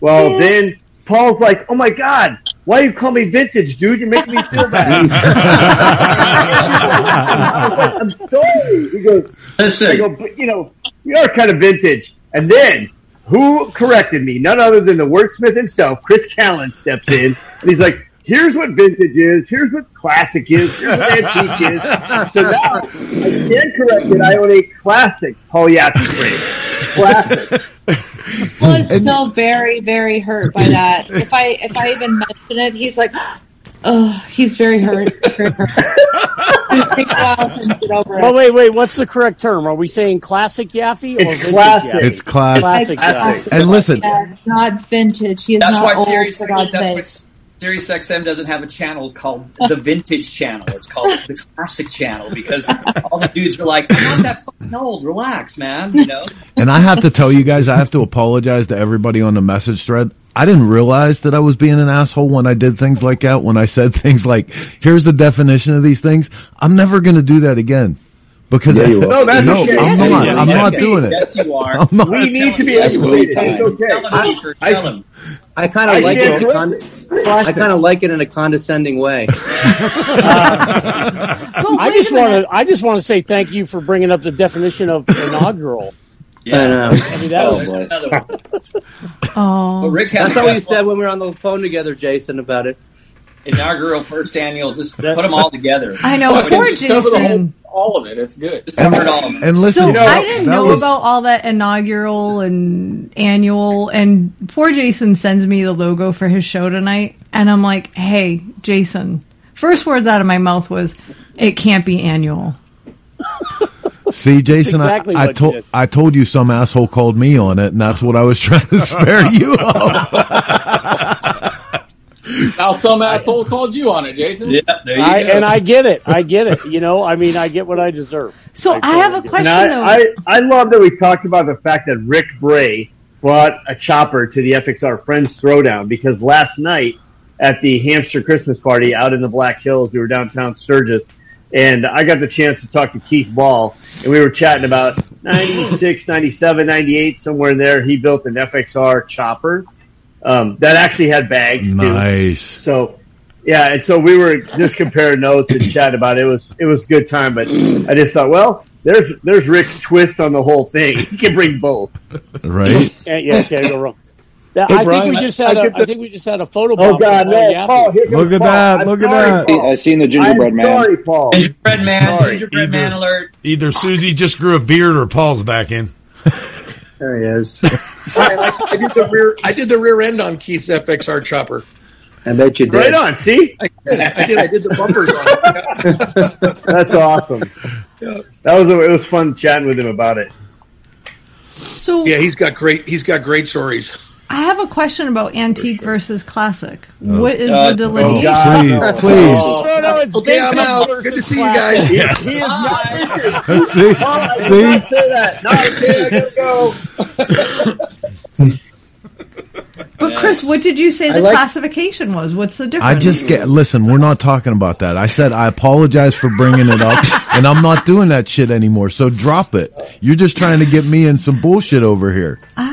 Well, then Paul's like, oh my God, why you call me vintage, dude? You're making me feel bad. I'm sorry. He goes, Listen. I go, but you know, we are kind of vintage. And then who corrected me? None other than the wordsmith himself, Chris Callen, steps in and he's like, "Here's what vintage is. Here's what classic is. Here's what antique is." So now I can correct it. I own a classic Paul Yaffe frame. Classic. Well, is still very, very hurt by that. If I if I even mention it, he's like, oh, he's very hurt. Very hurt. It'll take a while to get over well, wait, wait. What's the correct term? Are we saying classic Yaffe or It's classic. Yaffe? It's classic. Classic Classic. And listen, Yes, not vintage. He is That's not why old, Sirius. for God's sake. Why Sirius XM doesn't have a channel called the Vintage Channel. It's called the Classic Channel because all the dudes are like, "I'm not that fucking old. Relax, man." You know. and I have to tell you guys, I have to apologize to everybody on the message thread. I didn't realize that I was being an asshole when I did things like that. When I said things like, "Here's the definition of these things," I'm never going to do that again. Because Yeah, you will. No, that's no, okay. I'm Yes, not. I'm not Yes, doing it. Yes, you are. We need to be educated. okay. Tell him, I- tell him. I kind of like it. In a con- I kind of like it in a condescending way. Um, I just want to. I just want to say thank you for bringing up the definition of inaugural. Yeah. I know. Oh, I mean, that Oh, was. Another one. Oh, Well, Rick has That's the how we said when we were on the phone together, Jason, about it. Inaugural first annual. Just put them all together. I know. Put Poor it- Cover the whole, Jason. all of it. It's good. Just cover it all. man. And listen, so you know, I didn't know was- about all that inaugural and annual, and poor Jason sends me the logo for his show tonight, and I'm like, "Hey, Jason." First words out of my mouth was, "It can't be annual." See, Jason, exactly I, I told. I told you some asshole called me on it, and that's what I was trying to spare you of. Now some asshole called you on it, Jason. Yeah, there you I, go. and I get it. I get it. You know, I mean, I get what I deserve. So I have a totally get it. question And though. I, I, I love that we talked about the fact that Rick Bray brought a chopper to the FXR Friends Throwdown because last night at the Hampshire Christmas party out in the Black Hills, we were downtown Sturgis, and I got the chance to talk to Keith Ball, and we were chatting about 96, 97, 98, somewhere in there. He built an FXR chopper um, that actually had bags too. nice. So yeah, and so we were just comparing notes and chatting about it. It was it was a good time, but I just thought, well, there's there's Rick's twist on the whole thing. He can bring both. Right? Yeah, yeah, can't go wrong. That- Hey, I Brian, think we just had. I a, get I think we just had a photo. Oh God, no, Paul Paul! Look at Paul. that, I'm look at that. Paul. I seen the gingerbread I'm man. sorry, Paul. Gingerbread man, Sorry. gingerbread man alert. Either Susie just grew a beard or Paul's back in. There he is. I, I, I did the rear. I did the rear end on Keith's FXR chopper. I bet you did. Right on. See, I did. I did. I did the bumpers on it. that's awesome. Yeah. That was it was fun chatting with him about it. so Yeah, he's got great. He's got great stories. I have a question about antique versus classic. What is Uh, the delineation? God, Please, no. please. No, no, it's Okay, I'm out. Good to see you classic. guys. He, he is not. See, Paul, I did see, not say that. No, okay, I gotta go. But Chris, what did you say I the like- classification was? What's the difference? I just get listen. We're not talking about that. I said I apologize for bringing it up, and I'm not doing that shit anymore. So drop it. You're just trying to get me in some bullshit over here. All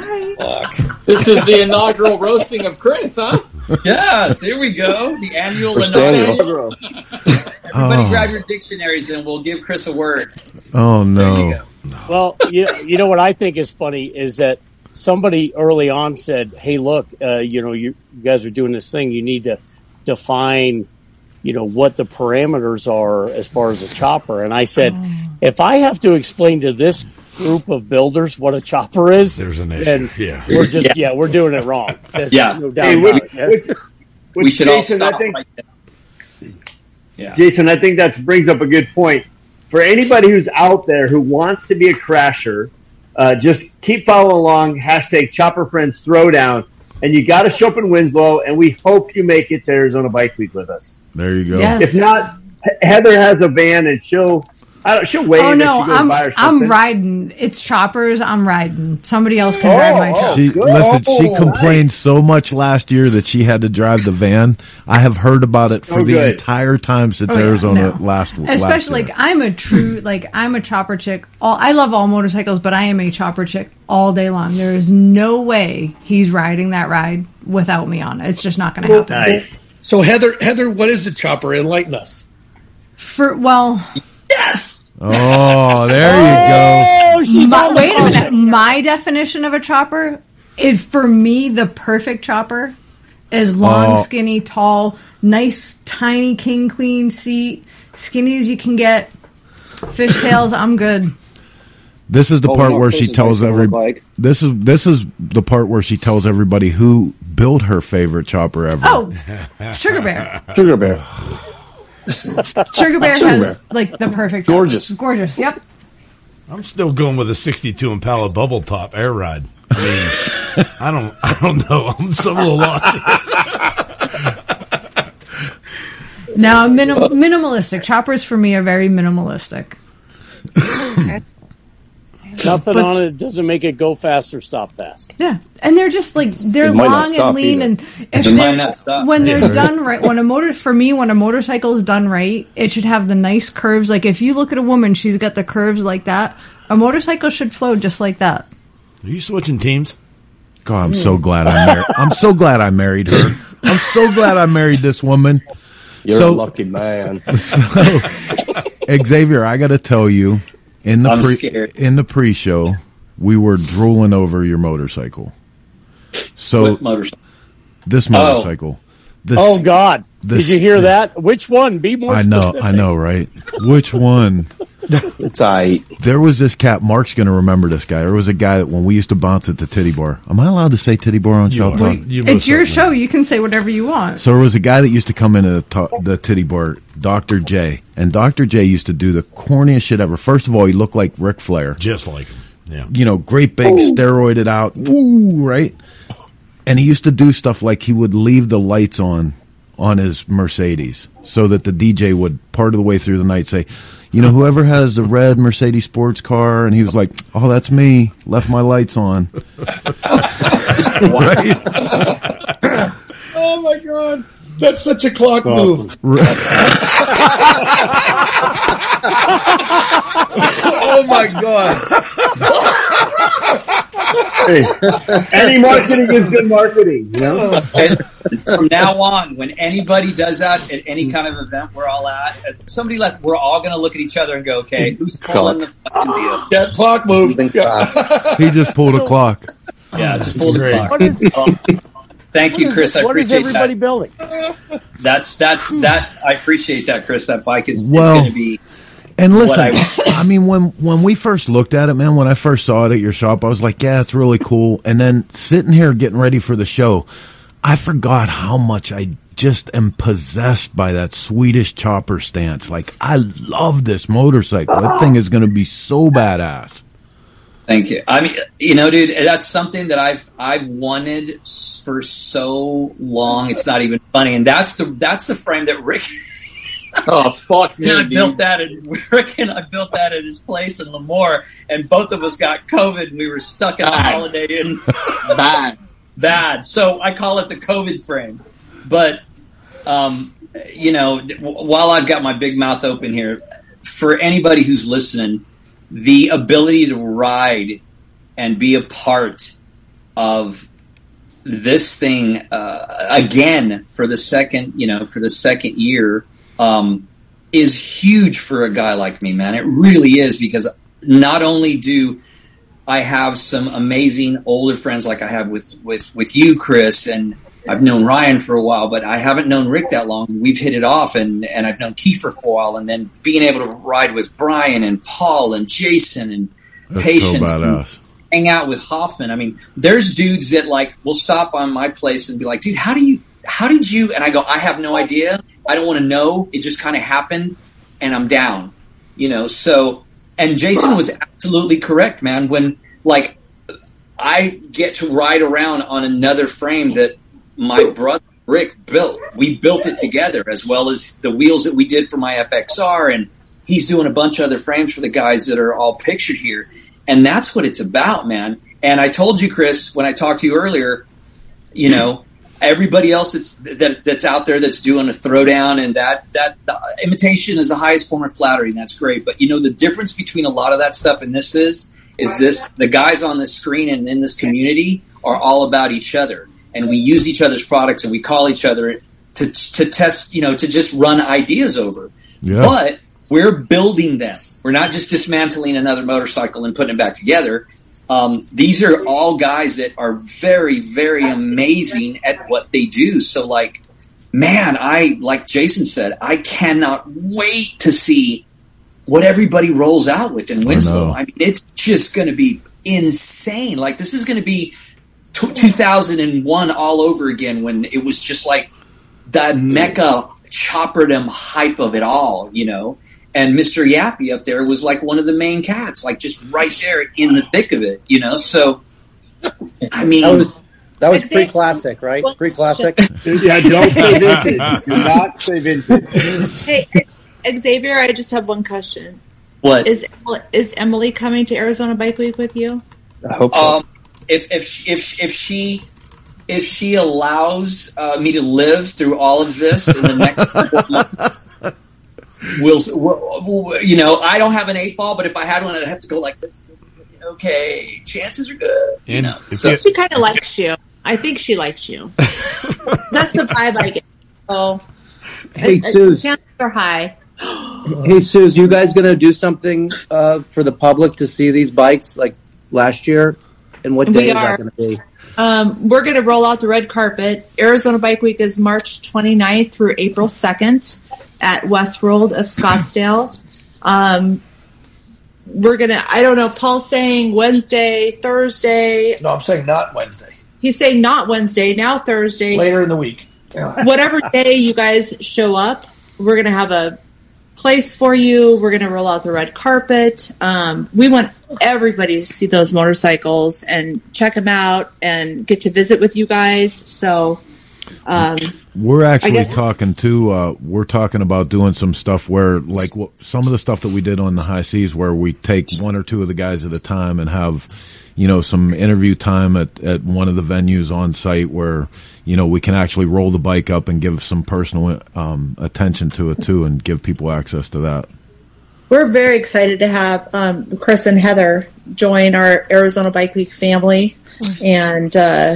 right. This is the inaugural roasting of Chris, huh? Yes, here we go. The annual First inaugural. annual. Everybody Oh. grab your dictionaries and we'll give Chris a word. Oh There you no. go. Well, you, you know what I think is funny is that somebody early on said, "Hey, look, uh, you know, you, you guys are doing this thing. You need to define, you know, what the parameters are as far as a chopper." And I said, if I have to explain to this group of builders what a chopper is, There's an issue. then Yeah. we're just yeah, we're doing it wrong. There's Yeah. no doubt Hey, about which, it. Which, which we should all Jason, stop I think right. Yeah. Jason, I think that brings up a good point. For anybody who's out there who wants to be a crasher, uh, just keep following along. Hashtag Chopper Friends Throwdown. And you got to show up in Winslow, and we hope you make it to Arizona Bike Week with us. There you go. Yes. If not, Heather has a van, and she'll I don't, she'll wave Oh no, she I'm by I'm riding. It's choppers. I'm riding. Somebody else can Oh, drive my oh, truck. She good. listen. She Oh, complained so much last year that she had to drive the van. I have heard about it oh, for Oh, the good. entire time since Oh, yeah, Arizona no. last. last Especially year. like I'm a true like I'm a chopper chick. All I love all motorcycles, but I am a chopper chick all day long. There is no way he's riding that ride without me on it. It's just not going to happen. Nice. So Heather, Heather, what is a chopper? Enlighten us. For well, Yes. Oh, there you Oh, she's my, wait a minute. My definition of a chopper is for me the perfect chopper is long, Oh. skinny, tall, nice, tiny king queen seat, skinny as you can get. Fishtails, I'm good. This is the Oh, part no, where she tells nice every. look. This is this is the part where she tells everybody who built her favorite chopper ever. Oh, Sugar Bear. Sugar Bear. Sugar Bear Sugar has Bear. like the perfect Gorgeous. chopper. Gorgeous. Yep. I'm still going with a 62 Impala bubble top air ride. I mean, I don't, I don't know. I'm so a little lost. Now, minim- minimalistic choppers for me are very minimalistic. Nothing But- on it doesn't make it go fast or stop fast. Yeah, and they're just like they're It might not long stop and lean, either. and if It might not stop. when they're Yeah. done right, when a motor for me, when a motorcycle is done right, it should have the nice curves. Like if you look at a woman, she's got the curves like that. A motorcycle should flow just like that. Are you switching teams? God, I'm so hmm. glad I married. I'm so glad I married her. I'm so glad I married this woman. You're So- a lucky man. So, Xavier, I got to tell you, in the I'm pre scared. in the pre-show, we were drooling over your motorcycle. So What motorcycle? this Oh. motorcycle. This, oh God! this- Did you hear that? Which one? Be more. I know, specific. I know, right? Which one? it's I. There was this cat. Mark's going to remember this guy. There was a guy that when we used to bounce at the Titty Bar. Am I allowed to say Titty Bar on Shop Talk? it's your show. You can say whatever you want. So there was a guy that used to come into the, to- the Titty Bar, Doctor J, and Doctor J used to do the corniest shit ever. First of all, he looked like Ric Flair, just like him. Yeah. you know, great big steroided out, woo, right? And he used to do stuff like he would leave the lights on on his Mercedes so that the DJ would part of the way through the night say, you know, whoever has the red Mercedes sports car, and he was like, oh, that's me, left my lights on. right? Oh my god, that's such a Klock move. oh my god. Hey, any marketing is good marketing, you know? And from now on, when anybody does that at any kind of event we're all at, somebody like we're all going to look at each other and go, "Okay, who's pulling the fucking deal?" That Klock move. he just pulled a Klock. Yeah, just pull the Great. Klock. What is- Um, thank you, What is- Chris. I appreciate what is everybody that. building? That's that's that. I appreciate that, Chris. That bike is, is Well, going to be. And listen, I- I, mean, when when we first looked at it, man, when I first saw it at your shop, I was like, yeah, it's really cool. And then sitting here getting ready for the show, I forgot how much I just am possessed by that Swedish chopper stance. Like, I love this motorcycle. That thing is going to be so badass. Thank you. I mean, you know, dude, that's something that I've I've wanted for so long. It's not even funny, and that's the that's the frame that Rick. Oh fuck me, I dude. built that, and Rick and I built that at his place in Lemoore, and both of us got COVID, and we were stuck at the Holiday Inn. Bad. Bad. So I call it the COVID frame. But, um, you know, while I've got my big mouth open here, for anybody who's listening, the ability to ride and be a part of this thing uh, again for the second, you know, for the second year um, is huge for a guy like me, man. It really is because not only do I have some amazing older friends like I have with with with you, Chris, and I've known Ryan for a while, but I haven't known Rick that long. We've hit it off, and and I've known Kiefer for a while, and then being able to ride with Brian and Paul and Jason and That's Patience. so badass. hang out with Hoffman. I mean, there's dudes that like will stop on my place and be like, dude, how do you, how did you? And I go, I have no idea. I don't want to know. It just kind of happened and I'm down, you know? So, and Jason was absolutely correct, man. When like I get to ride around on another frame that my brother Rick built, we built it together as well as the wheels that we did for my FXR and he's doing a bunch of other frames for the guys that are all pictured here. And that's what it's about, man. And I told you, Chris, when I talked to you earlier, you know, everybody else that's that, that's out there that's doing a throwdown and that that the imitation is the highest form of flattery, and that's great. But you know, the difference between a lot of that stuff and this is is this the guys on this screen and in this community are all about each other, and we use each other's products and we call each other to to test, you know, to just run ideas over. Yeah. But we're building them. We're not just dismantling another motorcycle and putting it back together. Um, these are all guys that are very, very amazing at what they do. So, like, man, I like Jason said, I cannot wait to see what everybody rolls out with in Winslow. know. I, mean, it's just going to be insane. Like, this is going to be t- 2001 all over again when it was just like the mecca chopperdom hype of it all, you know. And Mr. Yaffe up there was like one of the main cats, like just right there in the thick of it, you know. So, I mean, That was that was pre-classic, right? Pre-classic. yeah, don't say vintage. Do not say vintage. Hey, Xavier, I just have one question. What? is is Emily coming to Arizona Bike Week with you? I hope so. Um, if if she, if if she if she allows uh, me to live through all of this in the next four months, we'll, we'll, we'll- you know I don't have an eight ball, but if I had one, I'd have to go like this. Okay, chances are good. You know, so you- She kind of likes you. I think she likes you. That's the vibe I get. So, Hey, uh, Suze. chances are high. Hey, Suze, you guys gonna do something uh, for the public to see these bikes? Like, last year? And what We day is are. that going to be? Um, we're going to roll out the red carpet. Arizona Bike Week is March 29th through April 2nd at Westworld of Scottsdale. Um, we're going to, I don't know, Paul's saying Wednesday, Thursday. No, I'm saying not Wednesday. He's saying not Wednesday, now Thursday. Later in the week. Yeah. Whatever day you guys show up, we're going to have a place for you. We're going to roll out the red carpet. Um, we want everybody to see those motorcycles and check them out and get to visit with you guys. So, um, We're actually guess- talking too. Uh, we're talking about doing some stuff where, like, what, some of the stuff that we did on the high seas, where we take one or two of the guys at a time and have, you know, some interview time at at one of the venues on site where, you know, we can actually roll the bike up and give some personal um, attention to it too, and give people access to that. we're very excited to have um, Chris and Heather join our Arizona Bike Week family, and uh,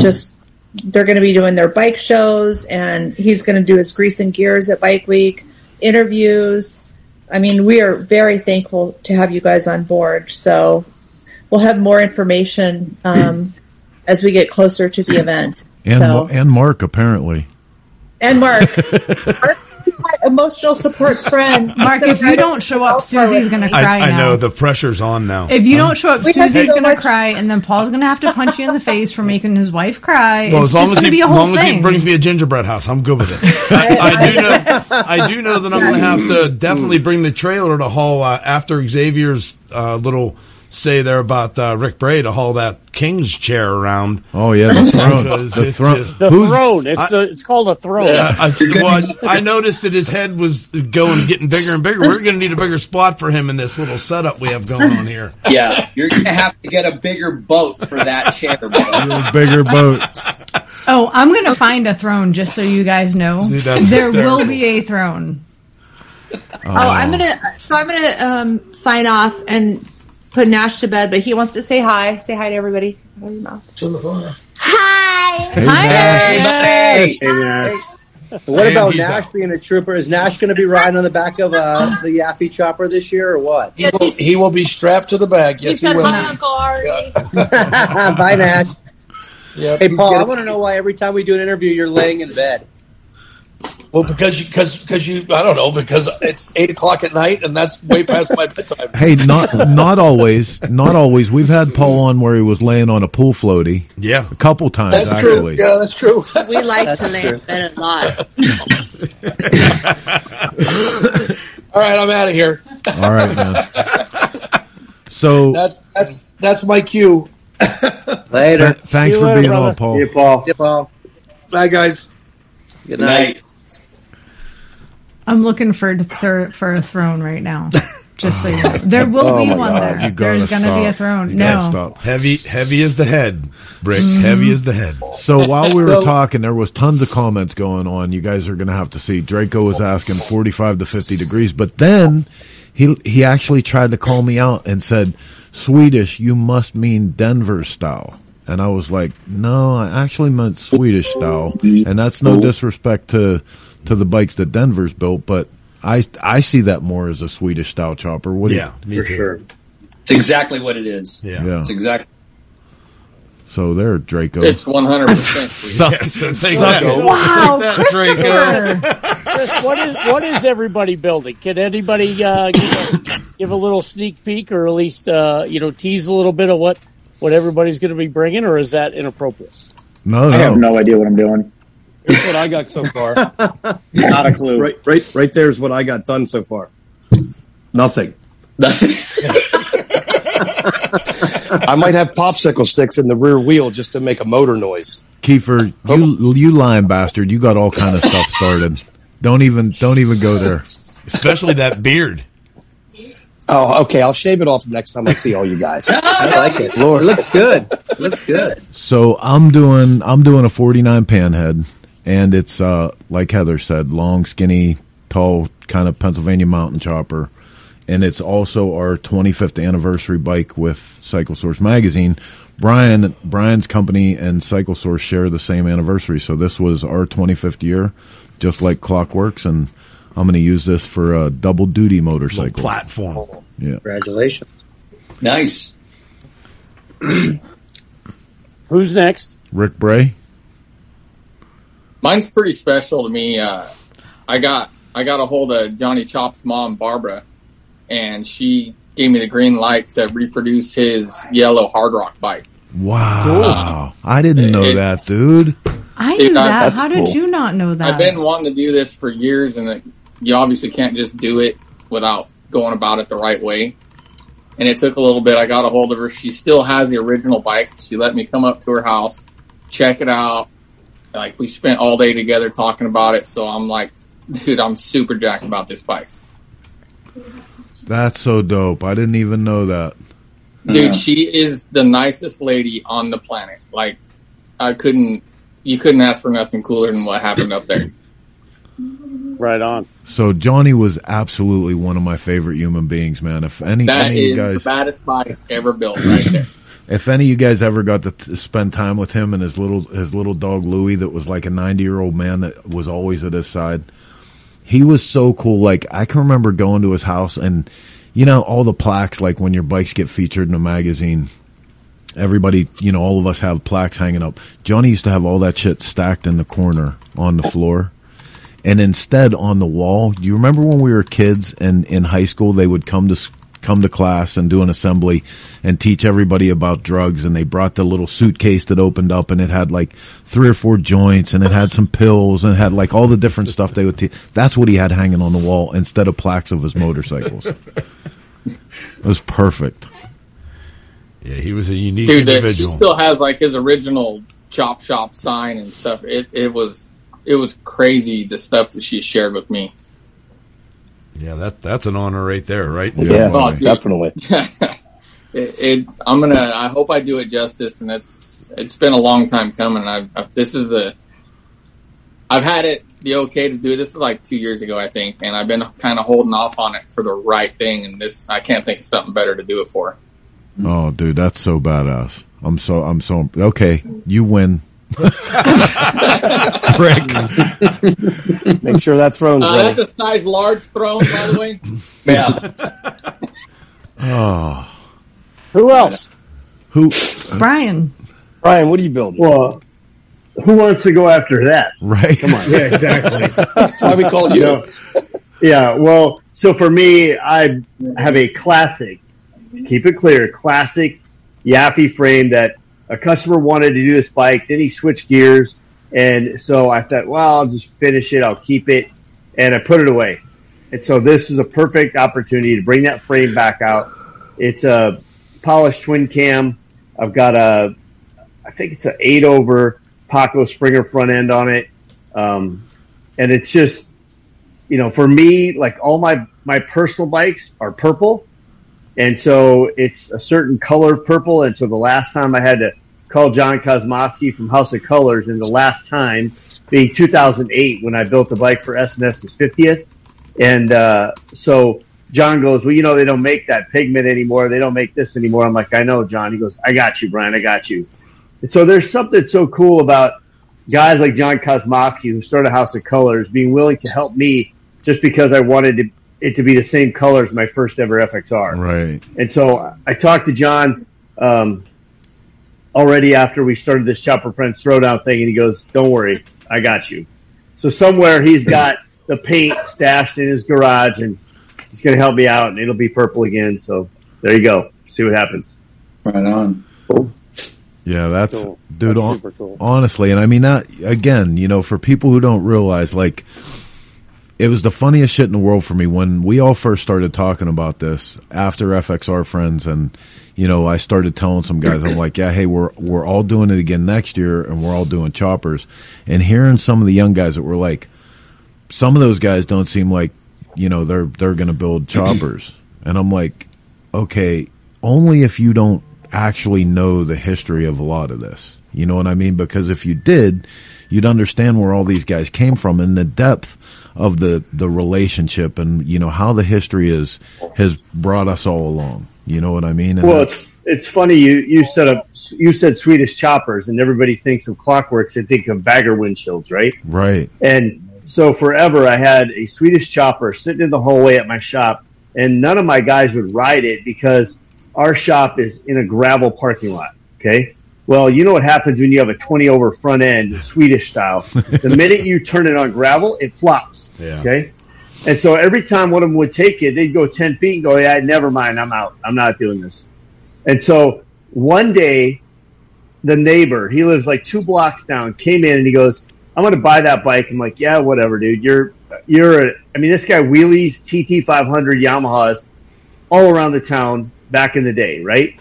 just they're going to be doing their bike shows, and he's going to do his grease and gears at Bike Week interviews. I mean, we are very thankful to have you guys on board. So we'll have more information um, as we get closer to the event. And so and Mark apparently. and Mark, Mark's my emotional support friend. Mark, if you don't show up, Susie's going to cry I, I now. know the pressure's on now. If you don't show up, Susie's so going to much- cry, and then Paul's going to have to punch you in the face for making his wife cry. Well, it's as long just as going to he, be a as whole long as he brings me a gingerbread house, I'm good with it. I, I do know. I do know that I'm going to have to definitely bring the trailer to haul uh, after Xavier's uh, little say there about uh, Rick Bray to haul that king's chair around. Oh yeah, the throne. Because the it's throne. just- The throne. It's, I- it's called a throne. Yeah, I, well, I noticed that his head was going, getting bigger and bigger. We're going to need a bigger spot for him in this little setup we have going on here. Yeah, you're gonna have to get a bigger boat for that chair, bro. bigger boat. Oh, I'm going to find a throne just so you guys know. Dude, that's there hysterical. will be a throne. Oh, I'm gonna. So I'm gonna um, sign off and put Nash to bed. But he wants to say hi. Say hi to everybody. Open your mouth. Hi. Hey, Hi. Nash. Nash. What And about Nash out. being a trooper? Is Nash going to be riding on the back of uh, the Yaffe chopper this year or what? He will, he will be strapped to the back. Yes, he will. Uncle Bye, Nash. Yep, Hey, Paul, I want to know why every time we do an interview, you're laying in bed. Well, because you, because because you, I don't know, because it's eight o'clock at night, and that's way past my bedtime. Hey, not not always, not always. We've had Paul on where he was laying on a pool floaty Yeah. a couple times That's actually. true. Yeah, that's true. We like That's to lay in bed a lot. All right, I'm out of here. All right, man. So That's that's that's my cue. Later. th- thanks See you for later, being brother. on, Paul. Hey, Paul. Yeah, Paul. Bye, guys. Good Good night. Night. I'm looking for for, for a throne right now. Just so you know. There oh will Oh be one God, there. There's going to be a throne. You No. stop. Heavy, heavy is the head, Brick. Mm-hmm. Heavy is the head. So while we were So- talking, there was tons of comments going on. You guys are going to have to see. Draco was asking 45 to 50 degrees, but then he he actually tried to call me out and said, "Swedish, you must mean Denver style." And I was like, "No, I actually meant Swedish style." And that's no oh. disrespect to to the bikes that Denver's built, but I I see that more as a Swedish style chopper. What do Yeah, me For too. sure. It's exactly what it is. Yeah. Yeah. It's exactly. So there, Draco. It's 100%. So, so. Wow, Take that, Draco. Christopher! What is what is everybody building? Can anybody uh, give, a, give a little sneak peek, or at least uh, you know tease a little bit of what what everybody's going to be bringing, or is that inappropriate? no, I have no. no idea what I'm doing. Here's what I got so far. Not a clue. right, right, right. There's what I got done so far. Nothing. Nothing. I might have popsicle sticks in the rear wheel just to make a motor noise. Kiefer, oh. you you lying bastard! You got all kind of stuff started. Don't even don't even go there. Especially that beard. Oh, okay. I'll shave it off next time I see all you guys. I like it. Lord, it looks good. It looks good. So I'm doing I'm doing a 49 panhead, and it's uh like Heather said, long, skinny, tall, kind of Pennsylvania mountain chopper, and it's also our 25th anniversary bike with Cycle Source magazine. Brian Brian's company and Cycle Source share the same anniversary, so this was our 25th year, just like Klock Werks, and I'm going to use this for a double duty Little motorcycle. platform. Yeah. Congratulations. Nice. Who's next? Rick Bray. Mine's pretty special to me. Uh, I got I got a hold of Johnny Chop's mom, Barbara, and she gave me the green light to reproduce his yellow hard rock bike. Wow. I didn't know It- that, dude. I knew that- that. that's How cool. did you not know that? I've been wanting to do this for years, and it, you obviously can't just do it without going about it the right way. And it took a little bit. I got a hold of her. She still has the original bike. She let me come up to her house, check it out. Like we spent all day together talking about it. So I'm like, dude, I'm super jacked about this bike. That's so dope. I didn't even know that. Dude, she is the nicest lady on the planet. Like, I couldn't, you couldn't ask for nothing cooler than what happened up there. Right on. So Johnny was absolutely one of my favorite human beings, man. If any, That any of is you guys, the baddest bike ever built right there. If any of you guys ever got to spend time with him and his little his little dog Louie, that was like a ninety year old man that was always at his side, he was so cool. Like I can remember going to his house and you know all the plaques, like when your bikes get featured in a magazine. Everybody, you know, all of us have plaques hanging up. Johnny used to have all that shit stacked in the corner on the floor. And instead on the wall, do you remember when we were kids and in high school, they would come to, come to class and do an assembly and teach everybody about drugs. And they brought the little suitcase that opened up and it had like three or four joints and it had some pills and it had like all the different stuff they would teach. That's what he had hanging on the wall instead of plaques of his motorcycles. it was perfect. Yeah, he was a unique Dude, that she individual. still has like his original chop shop sign and stuff. It, it was, it was crazy the stuff that she shared with me. Yeah, that that's an honor right there, right? Oh, dude. it, it, I'm gonna. I hope I do it justice, and it's it's been a long time coming. I've, I've this is the. I've had it the okay to do this is like two years ago, I think, and I've been kind of holding off on it for the right thing, and this I can't think of something better to do it for. Oh, dude, that's so badass. I'm so, I'm so, okay, you win. Frick. Make sure that throne's Uh, ready. that's a size large throne, by the way. Yeah. Oh. Who else? Who? Brian. Brian, what are you building? Well, who wants to go after that? Right. Come on. Yeah, exactly. That's why we called you. know, yeah. Well, so for me, I have a classic. To keep it clear, classic Yaffe frame that a customer wanted to do this bike. Then he switched gears, and so I thought, well, I'll just finish it. I'll keep it, and I put it away. And so this is a perfect opportunity to bring that frame back out. It's a polished twin cam. I've got a, I think it's an eight over Paughco Springer front end on it. Um, and it's just, you know, for me, like all my, my personal bikes are purple. And so it's a certain color purple. And so the last time I had to call John Kosmoski from House of Colors and the last time being 2008 when I built the bike for S&S's 50th. And, uh, so John goes, well, you know, they don't make that pigment anymore. They don't make this anymore. I'm like, I know, John. He goes, I got you, Brian. I got you. And so there's something so cool about guys like John Kosmoski who started House of Colors being willing to help me just because I wanted to, it to be the same color as my first ever FXR. Right. And so I talked to John um, already after we started this Chopper Friends Throwdown thing, and he goes, "Don't worry, I got you." So somewhere he's got the paint stashed in his garage, and he's going to help me out, and it'll be purple again. So there you go. See what happens. Right on. Yeah, that's Cool. dude. That's hon- super cool. Honestly, and I mean that again. You know, for people who don't realize, like, it was the funniest shit in the world for me when we all first started talking about this after FXR friends, and you know, I started telling some guys, I'm like, yeah, hey, we're we're all doing it again next year, and we're all doing choppers, and hearing some of the young guys that were like, some of those guys don't seem like, you know, they're they're going to build choppers, and I'm like, okay, only if you don't actually know the history of a lot of this. You know what I mean? Because if you did, you'd understand where all these guys came from and the depth of the, the relationship and, you know, how the history is, has brought us all along. You know what I mean? And Well, it's, it's funny you you said a, you said Swedish choppers, and everybody thinks of Klock Werks. They think of bagger windshields, right? right. And so forever, I had a Swedish chopper sitting in the hallway at my shop, and none of my guys would ride it because our shop is in a gravel parking lot. Okay. Well, you know what happens when you have a 20 over front end, Swedish style. the minute you turn it on gravel, it flops. Yeah. Okay. And so every time one of them would take it, they'd go 10 feet and go, yeah, never mind. I'm out. I'm not doing this. And so one day, the neighbor, he lives like two blocks down, came in and he goes, I'm going to buy that bike. I'm like, yeah, whatever, dude. You're, you're, a, I mean, this guy wheelies TT 500 Yamahas all around the town back in the day, right?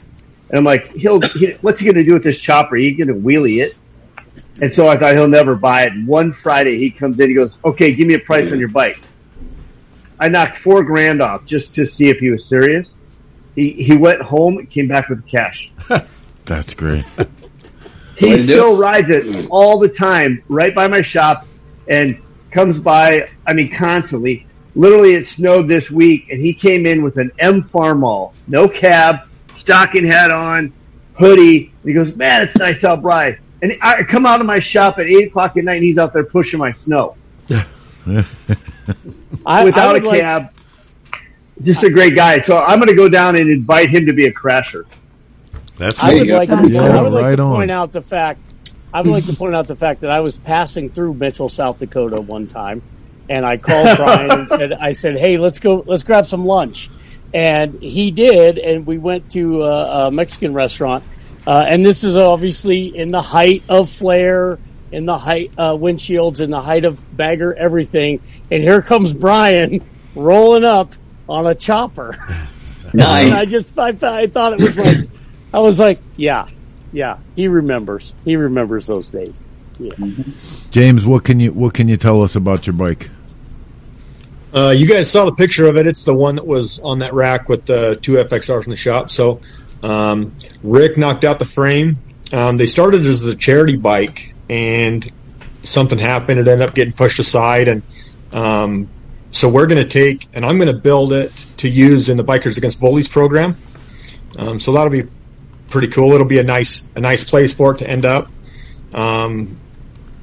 And I'm like, he'll, he, what's he going to do with this chopper? He's going to wheelie it. And so I thought he'll never buy it. And one Friday he comes in, he goes, okay, give me a price on your bike. I knocked four grand off just to see if he was serious. He, he went home, came back with cash. That's great. He still rides it all the time, right by my shop, and comes by. I mean, constantly. Literally, it snowed this week, and he came in with an M Farmall, no cab, stocking hat on, hoodie. And he goes, "Man, it's nice out bright." And I come out of my shop at eight o'clock at night, and he's out there pushing my snow I- without I a would like- cab. Just a great guy. So I'm going to go down and invite him to be a crasher. That's I would like, to, Yeah, I would like right to on. point out the fact. I would like to point out the fact that I was passing through Mitchell, South Dakota, one time, and I called Brian and said, "I said, hey, let's go, let's grab some lunch," and he did, and we went to a, a Mexican restaurant, uh, and this is obviously in the height of flare, in the height uh, windshields, in the height of bagger, everything, and here comes Brian rolling up on a chopper. Nice. And I just I, thought- I thought it was like I was like, yeah, yeah. He remembers. He remembers those days. Yeah. James, what can you what can you tell us about your bike? Uh, you guys saw the picture of it. It's the one that was on that rack with the two FXRs in the shop. So um, Rick knocked out the frame. Um, they started as a charity bike, and something happened. It ended up getting pushed aside, and um, so we're going to take and I'm going to build it to use in the Bikers Against Bullies program. Um, so that'll be pretty cool. It'll be a nice a nice place for it to end up. Um,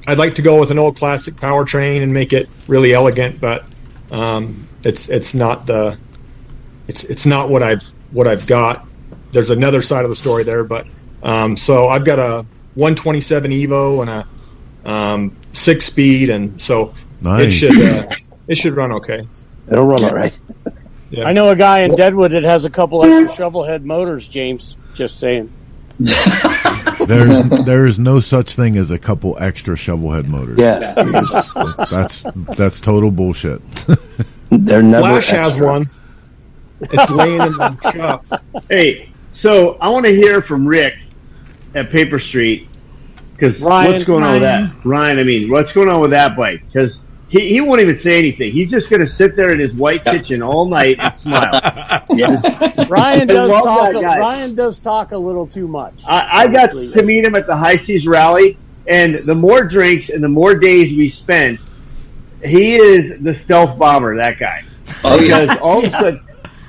I'd like to go with an old classic powertrain and make it really elegant, but um, it's it's not the it's it's not what I've what I've got. There's another side of the story there, but um, so I've got a 127 Evo and a um, six speed, and so it should uh, it should run okay. It'll run all right. I know a guy in Deadwood that has a couple extra shovelhead motors. James, just saying. There's there's no such thing as a couple extra shovelhead motors. Yeah. that's that's total bullshit. They're never Flash has one. It's laying in the shop. Hey, so I want to hear from Rick at Paper Street because Ryan. what's going on with that? Ryan, I mean, what's going on with that bike? Because he, he won't even say anything. He's just going to sit there in his white kitchen all night and smile. Ryan does talk. that guy. Ryan does talk a little too much. I, I got to meet him at the High Seas Rally, and the more drinks and the more days we spent, he is the stealth bomber. That guy. Oh, yeah. all of a sudden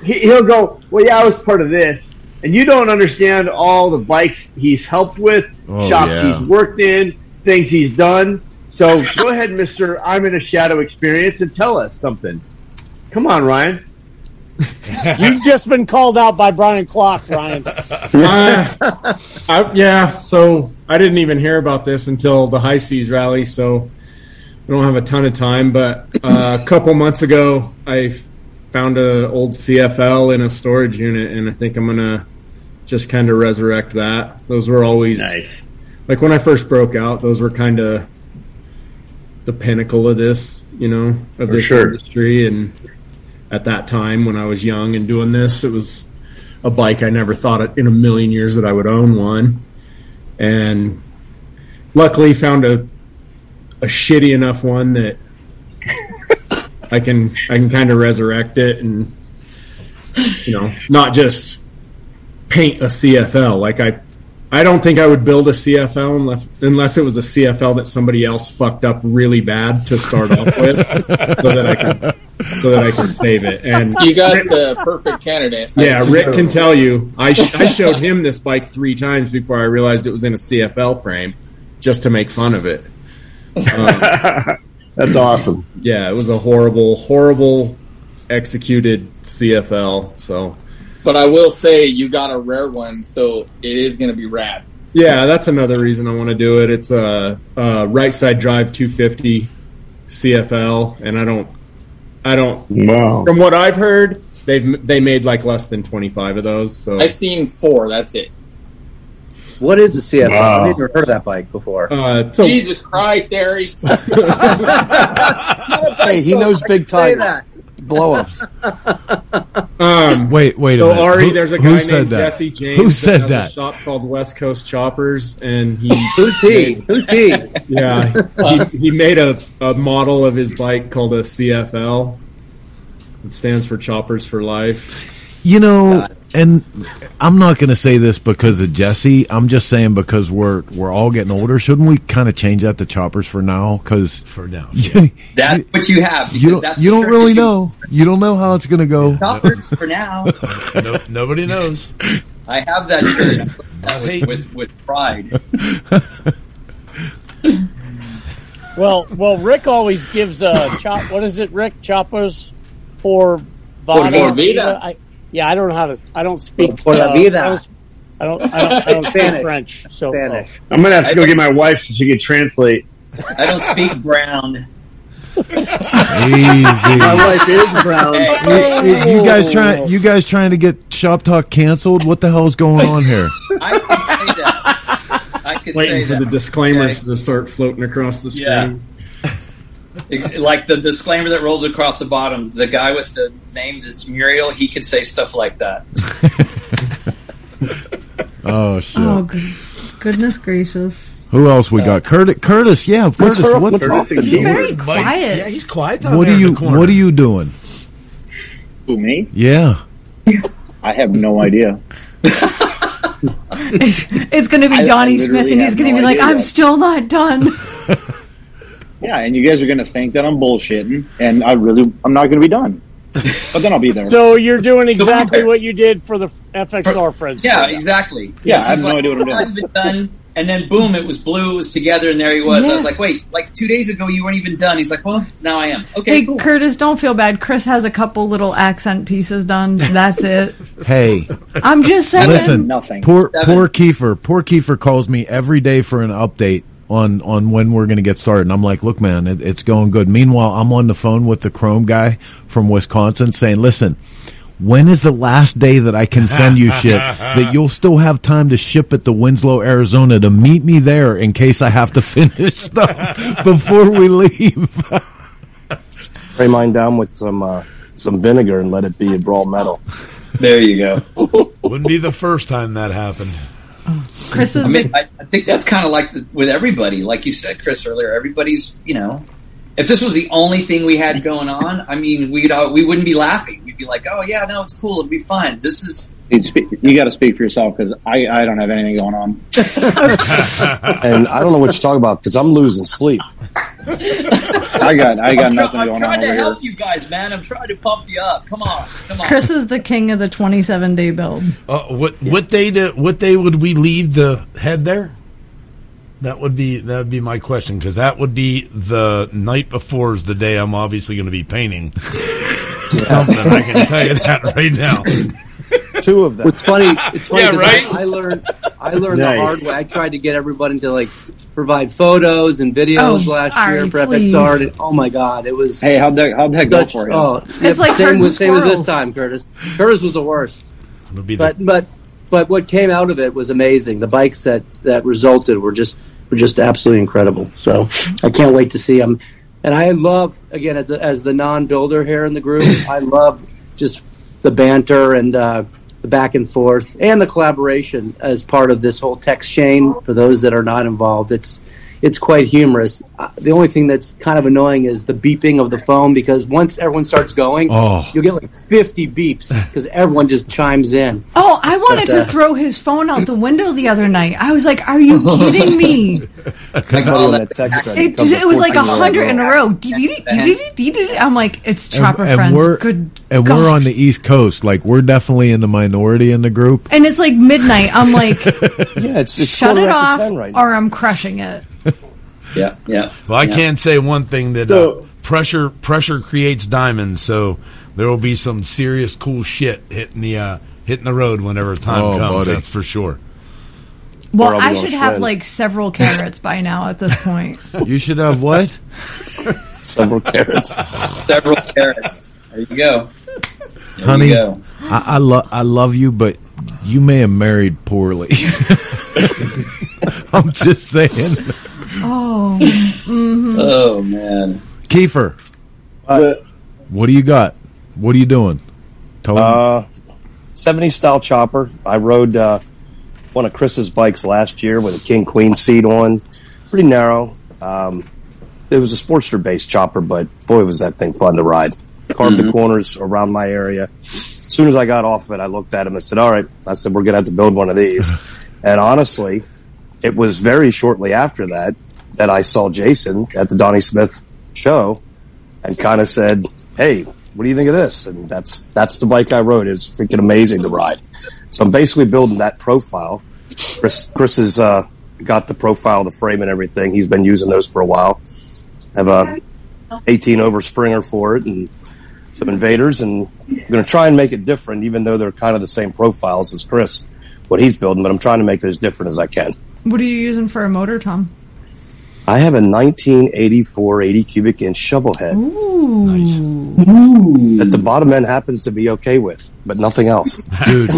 he, he'll go, "Well, yeah, I was part of this," and you don't understand all the bikes he's helped with, Oh, shops yeah. he's worked in, things he's done. So go ahead, Mister. I'm in a shadow experience, and tell us something. Come on, Ryan. You've just been called out by Brian Klock, Ryan. Uh, I, yeah, so I didn't even hear about this until the High Seas rally, so I don't have a ton of time. But uh, a couple months ago, I found an old CFL in a storage unit, and I think I'm gonna just kind of resurrect that. Those were always nice. Like when I first broke out, those were kind of the pinnacle of this, you know, of For this sure. industry. And at that time, when I was young and doing this, it was a bike I never thought in a million years that I would own one. And luckily, found a a shitty enough one that I can I can kind of resurrect it and you know not just paint a CFL like I I don't think I would build a CFL unless unless it was a CFL that somebody else fucked up really bad to start off with so that I can so that I can save it and You got the perfect candidate. yeah, Rick can tell you. I sh- I showed him this bike three times before I realized it was in a CFL frame, just to make fun of it. Um, That's awesome. Yeah, it was a horrible, horrible executed CFL. So But I will say you got a rare one, so it is going to be rad. Yeah, that's another reason I want to do it. It's a, a right side drive 250 CFL, and I don't, I don't. Wow. From what I've heard, they've they made like less than 25 of those. So I've seen four. That's it. What is a CFL? Wow. I've never heard of that bike before. Uh, so- Jesus Christ, Ari! Hey, he knows big Say tires, blow ups. Um, Wait, wait so a minute. Ari, Who- there's a guy named that? Jesse James. Who said has that? A shop called West Coast Choppers, and he Who's he? Who's he? yeah, he, he made a, a model of his bike called a CFL. It stands for Choppers for Life. You know, and I'm not going to say this because of Jesse. I'm just saying because we're we're all getting older. Shouldn't we kind of change that to choppers for now? Because for now, That's what you have. You don't that's you the don't really you- know. You don't know how it's going to go. Choppers for now. no, nobody knows. I have that shirt that with, with with pride. Well, well, Rick always gives a chop. What is it, Rick? Choppers for Por Vada. vida. I, yeah, I don't know how to. I don't speak. Por la uh, vida. I don't. I don't, I don't, I don't speak Spanish. French. So Spanish. I'm gonna have to go get my wife so she can translate. I don't speak brown. Easy. My wife is brown. You, you- you guys trying? You guys trying to get Shop Talk canceled? What the hell's going on here? I could say that. I could say Waiting for that. the disclaimers to start floating across the screen. Yeah. Ex- like the disclaimer that rolls across the bottom. The guy with the name that's Muriel, he can say stuff like that. Oh shit! Oh, good, goodness gracious. Who else we got? Uh, Curtis. Curtis. Yeah, Curtis. her- what, what's off what, He's very quiet. Yeah, he's quiet down what there are in you? the. What are you doing? Who me? Yeah. I have no idea. It's, it's going to be I- I Donnie Smith, and he's going to no be like, idea "I'm still not done." Yeah, and you guys are going to think that I'm bullshitting, and I really, I'm not going to be done. But then I'll be there. So you're doing exactly what you did for the FXR friends. Yeah, exactly. Yeah, I have He's no like, idea what I'm "Not doing." even done. And then boom, it was blue. It was together, and there he was. I was like, wait, like two days ago you weren't even done. He's like, well, now I am. Okay, hey, cool. Curtis, don't feel bad. Chris has a couple little accent pieces done. That's it. Hey, I'm just saying. listen. Nothing. Poor Seven. poor Kiefer. Poor Kiefer calls me every day for an update on on when we're going to get started. And I'm like, look, man, it, it's going good. Meanwhile, I'm on the phone with the Chrome guy from Wisconsin saying, listen. When is the last day that I can send you shit that you'll still have time to ship it to Winslow, Arizona to meet me there in case I have to finish stuff before we leave? Spray mine down with some uh, some vinegar and let it be a brawl metal. There you go. Wouldn't be the first time that happened. Chris is I mean, I, I think that's kind of like the, with everybody, like you said, Chris earlier. Everybody's, you know, if this was the only thing we had going on, I mean, we'd uh, we wouldn't be laughing. We'd be like, oh yeah, no, it's cool, it'd be fine. This is You, speak, you got to speak for yourself because I, I don't have anything going on. And I don't know what you're talking about because I'm losing sleep. I got I got I'm, try- nothing I'm going trying on to over help here. you guys, man. I'm trying to pump you up. Come on, come on. Chris is the king of the 27 day build. Uh, what what day do, what day would we leave the head there? That would be that would be my question because that would be the night before is the day I'm obviously going to be painting something. I can tell you that right now. Two of them. What's funny? It's funny. Yeah, 'cause right? I, I learned. I learned Nice. the hard way. I tried to get everybody to like provide photos and videos Oh, last Ari, year for please. FXR. And, oh my god, it was. Hey, how'd that how'd that go such- for you? Oh, It's like same herding with same as this time, Curtis. Curtis was the worst. It'll be the, But but but what came out of it was amazing. The bikes that that resulted were just were just absolutely incredible. So I can't wait to see them. And I love again as the, as the non-builder here in the group. I love just the banter and uh, the back and forth and the collaboration as part of this whole text chain. For those that are not involved, it's it's quite humorous. Uh, the only thing that's kind of annoying is the beeping of the phone because once everyone starts going, Oh. you'll get like 50 beeps because everyone just chimes in. Oh, I wanted But, to uh, throw his phone out the window the other night. I was like, "Are you kidding me?" Because all that text It, becomes it was like a hundred in a row. I'm like, "It's Chopper and, and Friends." we're Good, and gosh. we're on the East Coast. Like we're definitely in the minority in the group. and it's like midnight. I'm like, Yeah, it's it's "Shut it off, right or I'm crushing it." Yeah, yeah. well, I yeah. can say one thing that uh, pressure pressure creates diamonds. So there will be some serious cool shit hitting the uh, hitting the road whenever time Oh, comes. buddy. That's for sure. Well, I'll be I on should a have trend. like several carrots by now at this point. You should have what? Several carrots. Several carrots. There you go. There Honey, you go. I, I love I love you, but you may have married poorly. I'm just saying. Oh. mhm. Oh man. Kiefer, what do you got? What are you doing? Tell. Uh, 70 style chopper. I rode uh, one of Chris's bikes last year with a king queen seat on. Pretty narrow. Um, it was a Sportster based chopper, but boy, was that thing fun to ride. Carved the corners around my area. As soon as I got off of it, I looked at him and said, All right, I said, we're going to have to build one of these. and honestly, it was very shortly after that that I saw Jason at the Donnie Smith show and kind of said, "Hey, what do you think of this?" And that's that's the bike I rode. It's freaking amazing to ride. So I'm basically building that profile. Chris, Chris has uh, got the profile, the frame, and everything. He's been using those for a while. I have a 18 over Springer for it and some invaders, and I'm going to try and make it different, even though they're kind of the same profiles as Chris, what he's building. But I'm trying to make it as different as I can. What are you using for a motor, Tom? I have a 1984 80 cubic inch shovel head Ooh. that the bottom end happens to be okay with, but nothing else. Dude,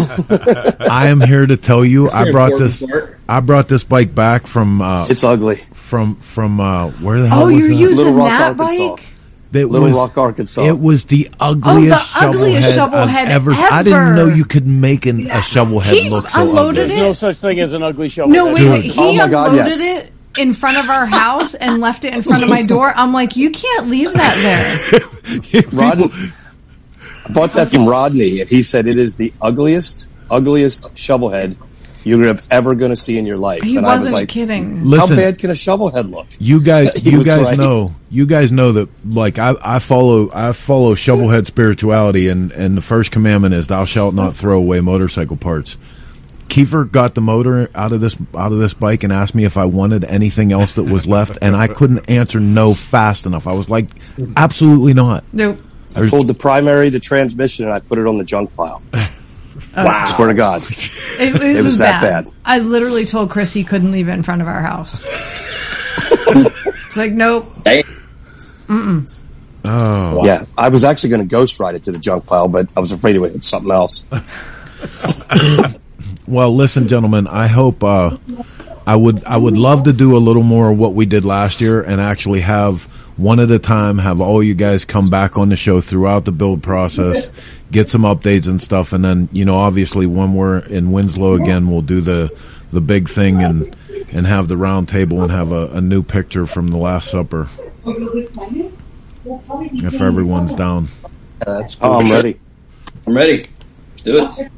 I am here to tell you, That's I brought this. part. I brought this bike back from. Uh, it's ugly. From from uh, where the hell Oh, was you're that? using Little Rock, that Arkansas. bike? That Little was- Rock, Arkansas. It was the oh, ugliest, ugliest shovel shovel head head I've ever, I didn't know you could make an, a shovel head He's look so unloaded ugly. There's no such thing as an ugly shovel. No, head. wait, wait. He Oh my God, unloaded yes. it in front of our house and left it in front of my door. I'm like, you can't leave that there. Rodney, I bought that from Rodney, and he said it is the ugliest, ugliest shovel head you're ever going to see in your life. He and I was wasn't like, kidding. Listen. how bad can a shovel head look? You guys, you guys right. know, you guys know that. Like I, I follow, I follow shovelhead spirituality, and and the first commandment is, "Thou shalt not throw away motorcycle parts." Kiefer got the motor out of this out of this bike and asked me if I wanted anything else that was left, and I couldn't answer no fast enough. I was like, "Absolutely not." Nope. I pulled the primary, the transmission, and I put it on the junk pile. Wow. Swear to God. It, it It was was that bad. bad. I literally told Chris he couldn't leave it in front of our house. it's like, nope. Mm-mm. Oh, Yeah, I was actually going to ghost ride it to the junk pile, but I was afraid it would hit something else. Well, listen, gentlemen. I hope uh, I would I would love to do a little more of what we did last year and actually have one at a time. Have all you guys come back on the show throughout the build process, get some updates and stuff, and then you know, obviously, when we're in Winslow again, we'll do the the big thing and and have the round table and have a, a new picture from the Last Supper if everyone's down. Oh, I'm ready. I'm ready. Do it.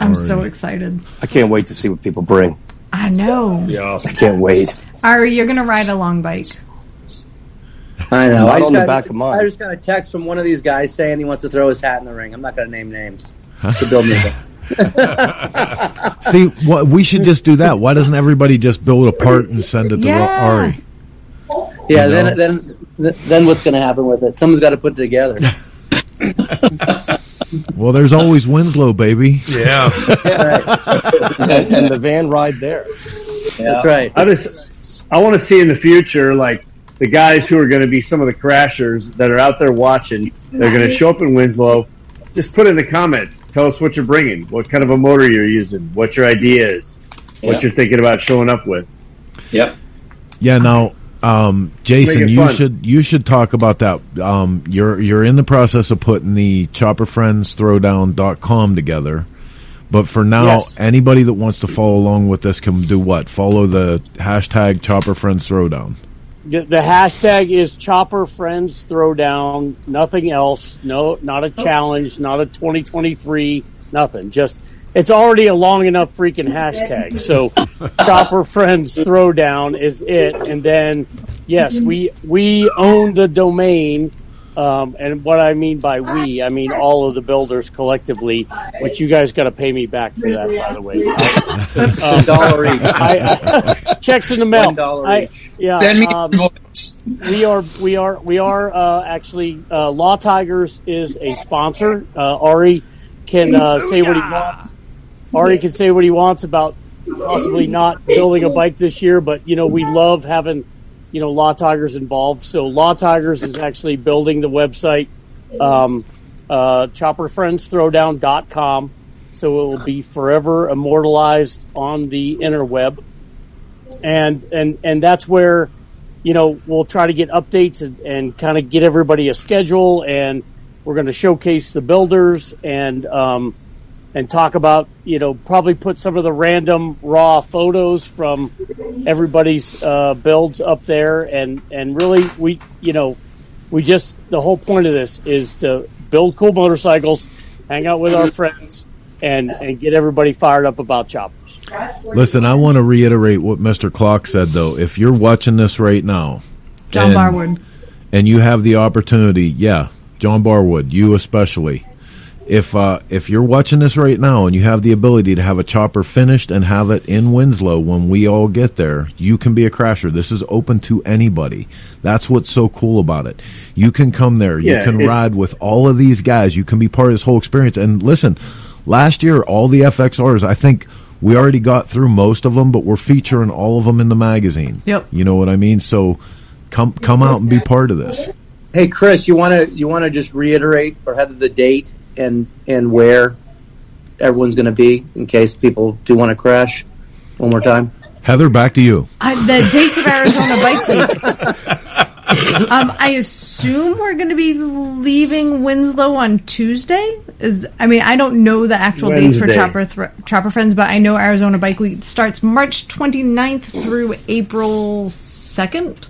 I'm so excited. I can't wait to see what people bring. I know. Yeah, I can't wait. Ari, you're gonna ride a long bike. I know. Not I just on the got, back of mine. I just got a text from one of these guys saying he wants to throw his hat in the ring. I'm not going to name names. To build me See, what we should just do that. Why doesn't everybody just build a part and send it to Yeah. Ari? Yeah, You then then then what's going to happen with it? Someone's got to put it together. Well, there's always Winslow, baby. Yeah. and, and the van ride there. That's right. I just I want to see in the future like the guys who are going to be some of the crashers that are out there watching. They're going to show up in Winslow. Just put in the comments. Tell us what you're bringing. What kind of a motor you're using. What your idea is. Yeah. What you're thinking about showing up with. Yep. Yeah. Now, um, Jason, you fun. should you should talk about that. Um, you're you're in the process of putting the chopperfriendsthrowdown.com together. But for now, Yes. anybody that wants to follow along with this can do what? Follow the hashtag chopperfriendsthrowdown. The, the hashtag is Chopper Friends Throwdown. Nothing else. No, not a oh. challenge. Not a 2023. Nothing. Just it's already a long enough freaking hashtag. So Chopper Friends Throwdown is it. And then yes, we we own the domain. Um, and what I mean by we, I mean all of the builders collectively, which you guys got to pay me back for that, by the way. Um, dollar each. I, I, checks in the mail. One dollar I- each. Yeah. Send me um, we are we are we are uh, actually uh, Law Tigers is a sponsor. Uh, Ari can uh, say what he wants. Ari can say what he wants about possibly not building a bike this year, but you know we love having you know Law Tigers involved. So Law Tigers is actually building the website um, uh, chopperfriendsthrowdown.com. So it will be forever immortalized on the interweb, and and and that's where you know we'll try to get updates and, and kind of get everybody a schedule, and we're going to showcase the builders and um, and talk about you know probably put some of the random raw photos from everybody's uh, builds up there, and and really we you know we just the whole point of this is to build cool motorcycles, hang out with our friends, and and get everybody fired up about choppers. Listen, I want to reiterate what Mr. Klock said though. If you're watching this right now, John and, Barwood, and you have the opportunity, yeah, John Barwood, you especially. If uh, if you're watching this right now and you have the ability to have a chopper finished and have it in Winslow when we all get there, you can be a crasher. This is open to anybody. That's what's so cool about it. You can come there. You can ride with all of these guys. You can be part of this whole experience. And listen, last year all the FXRs, I think we already got through most of them, but we're featuring all of them in the magazine. Yep. You know what I mean? So come come out and be part of this. Hey, Chris, you want to you want to just reiterate or have the date and and where everyone's going to be in case people do want to crash one more time. Heather, back to you. I, the dates of Arizona Bike Week. um, I assume we're going to be leaving Winslow on Tuesday. Is I mean I don't know the actual dates for Chopper Thr Chopper Friends, but I know Arizona Bike Week starts March 29th through April second.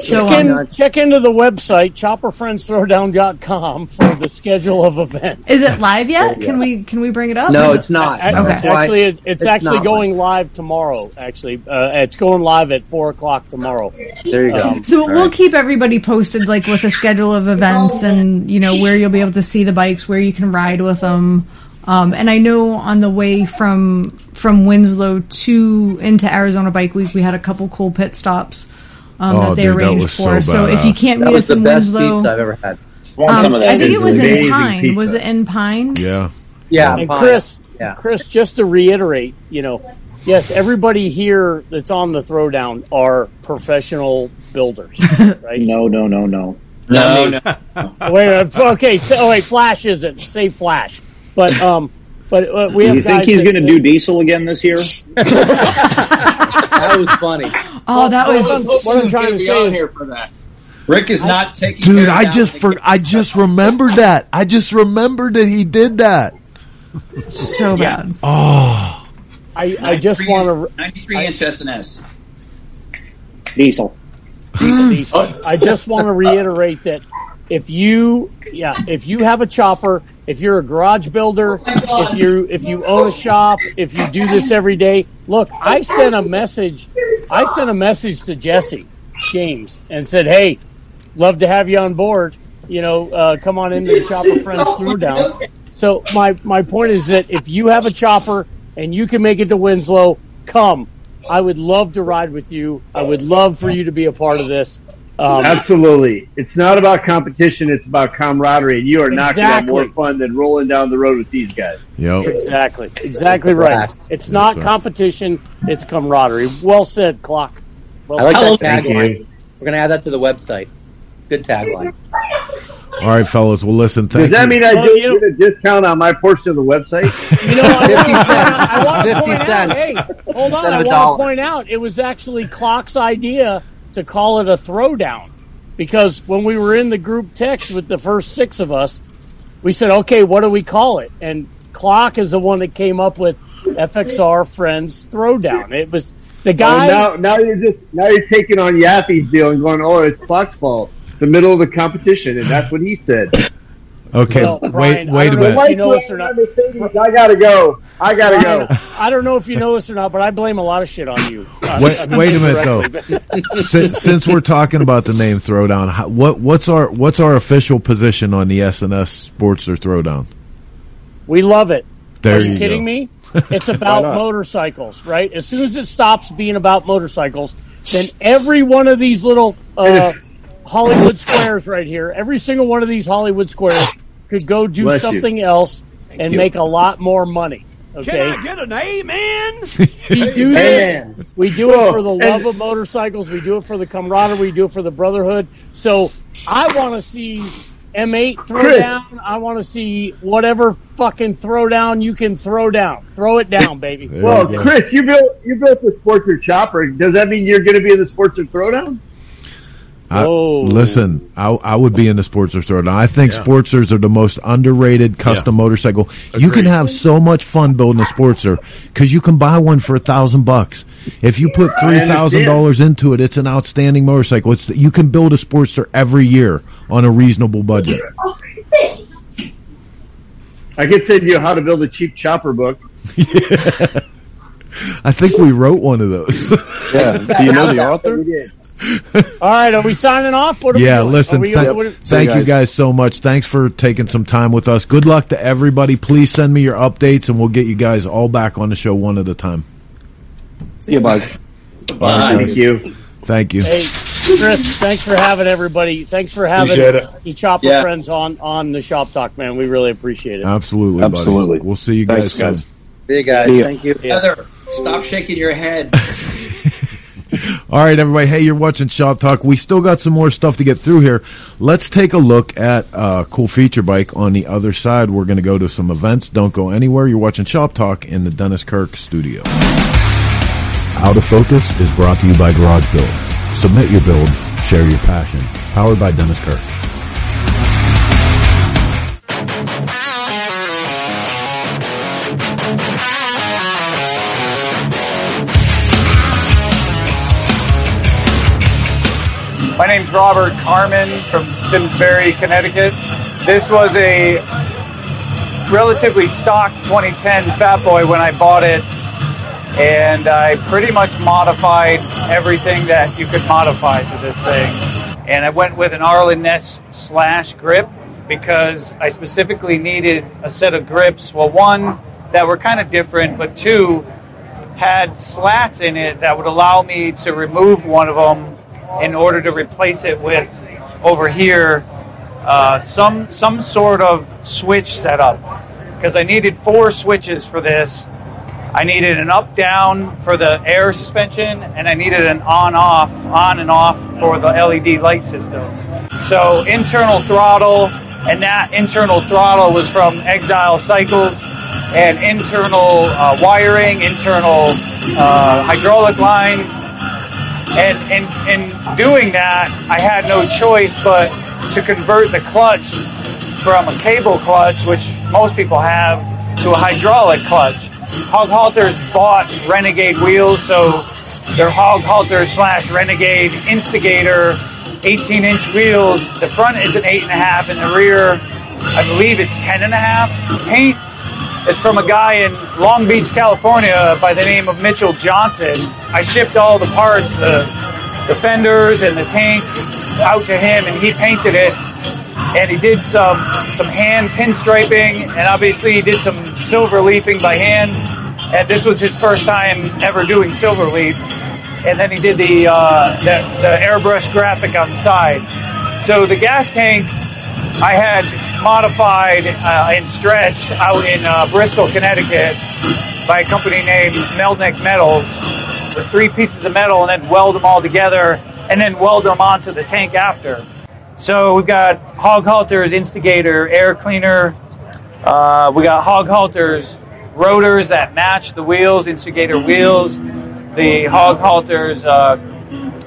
So check, in, um, check into the website chopperfriendsthrowdown.com for the schedule of events. is it live yet? Can we can we bring it up? No, Is it's it- not. Okay. That's why- Actually, it, it's, it's actually going live tomorrow. Actually, uh, it's going live at four o'clock tomorrow. There you go. Um, So we'll keep everybody posted, like with a schedule of events and you know where you'll be able to see the bikes, where you can ride with them. Um, and I know on the way from from Winslow to into Arizona Bike Week, we had a couple cool pit stops um, Oh, that they dude, that arranged was so for. So, if you can't That meet was us the in best Winslow, pizza I've ever had. um, I think it was in Pine. pizza. Was it in Pine? Yeah. Yeah, and fine. Chris, Yeah. Chris, just to reiterate, you know, yes, everybody here that's on the throwdown are professional builders, right? No, no, no, no. No, no. wait, uh, okay, so, oh, wait, Flash isn't. Say Flash, but um, but uh, we Do have you think he's going to do diesel again this year? That was funny. Oh, that was. I'm, what I'm trying to be say on is, here for that. Rick is not taking. Dude, care I just for I just remembered that. I just remembered that he did that. so Yeah. bad. Oh, I, I just want to. 93 inch S&S. Diesel. I just want to reiterate that if you, yeah, if you have a chopper, if you're a garage builder, if you if you own a shop, if you do this every day, look, I sent a message. I sent a message to Jesse James and said, "Hey, love to have you on board. You know, uh, come on into the Chopper Friends Throwdown." So my my point is that if you have a chopper and you can make it to Winslow, come. I would love to ride with you. I would love for you to be a part of this. Um, Absolutely. It's not about competition, it's about camaraderie, and you are not going to have more fun than rolling down the road with these guys. yep. Exactly. Exactly right. It's not sir. competition, it's camaraderie. Well said, Klock. Well, I like Hello. that tagline. We're gonna add that to the website. Good tagline. All right, fellas. Well, listen. Thank Does that you. mean I Well, do you know- get a discount on my portion of the website? You know, I want to point out, I want to point out hey, hold on, I want to point out, it was actually Klock's idea to call it a throwdown. Because when we were in the group text with the first six of us, we said, okay, what do we call it? And Klock is the one that came up with FXR Friends Throwdown. It was the oh, guy. Oh, now, now you're just now you're taking on Yaffe's deal and going, "Oh, it's Klock's fault." It's the middle of the competition, and that's what he said. Okay, Well, wait, Brian, I wait a minute. if you know this or not. I gotta go. I gotta go. I don't know if you know this or not, but I blame a lot of shit on you. Uh, Wait, I mean, wait a minute though. since, since we're talking about the name Throwdown, how, what what's our what's our official position on the S&S or Throwdown? We love it. There Are you, you kidding go. me? It's about motorcycles, right? As soon as it stops being about motorcycles, then every one of these little uh, Hollywood squares right here, every single one of these Hollywood squares could go do Bless you. something else and you. make a lot more money. Okay, Can I get an amen? we do this. We do it for oh, the love of motorcycles. We do it for the camaraderie. We do it for the brotherhood. So I want to see M8 throw Chris. down. I want to see whatever fucking throw down you can throw down. Throw it down, baby. Well, Chris, you built you built the Sportster chopper. Does that mean you're going to be in the Sportster Throwdown? I, listen, I, I would be in the Sportster store. I think Yeah. Sportsters are the most underrated custom motorcycle. You can have so much fun building a Sportster because you can buy one for a thousand bucks. If you put three thousand dollars into it, it's an outstanding motorcycle. It's you can build a Sportster every year on a reasonable budget. I could send you how to build a cheap chopper book. I think we wrote one of those. Yeah. Do you know the author? All right, are we signing off? What are we yeah, doing? listen. Are we, thank what- thank you guys so much. Thanks for taking some time with us. Good luck to everybody. Please send me your updates, and we'll get you guys all back on the show one at a time. See you, bud. Bye. Thank you. Thank you. Hey, Chris, thanks for having everybody. Thanks for having Appreciate it. the chopper Yeah. friends on on the shop talk, man. We really appreciate it. Absolutely, buddy. Absolutely. We'll see you Thanks, guys, guys. soon. See you guys. See ya. Thank you. Heather, stop shaking your head. All right, everybody. Hey, you're watching Shop Talk. We still got some more stuff to get through here. Let's take a look at a cool feature bike on the other side. We're going to go to some events. Don't go anywhere. You're watching Shop Talk in the Dennis Kirk studio. Out of Focus is brought to you by Garage Build. Submit your build, share your passion. Powered by Dennis Kirk. My name's Robert Carmen from Simsbury, Connecticut. This was a relatively stock 2010 Fat Boy when I bought it, and I pretty much modified everything that you could modify to this thing. And I went with an Arlen Ness slash grip because I specifically needed a set of grips. Well, one that were kind of different, but two had slats in it that would allow me to remove one of them in order to replace it with over here uh, some some sort of switch setup because I needed four switches for this. I needed an up down for the air suspension, and I needed an on off on and off for the LED light system. So internal throttle, and that internal throttle was from Exile Cycles, and internal uh, wiring, internal uh, hydraulic lines, and in, in doing that, I had no choice but to convert the clutch from a cable clutch, which most people have, to a hydraulic clutch. Hog Halters bought Renegade wheels, so they're Hog Halter slash Renegade Instigator 18 inch wheels. The front is an 8.5, and the rear, I believe it's 10.5. Paint is from a guy in Long Beach, California by the name of Mitchell Johnson. I shipped all the parts, the, the fenders and the tank out to him and he painted it. And he did some, some hand pinstriping and obviously he did some silver leafing by hand. And this was his first time ever doing silver leaf. And then he did the, uh, the, the airbrush graphic on the side. So the gas tank I had modified uh, and stretched out in uh, Bristol, Connecticut by a company named Melnick Metals with three pieces of metal and then weld them all together and then weld them onto the tank after. So we've got Hog Halter's Instigator air cleaner. Uh, we got Hog Halter's rotors that match the wheels, Instigator wheels. The Hog Halter's uh,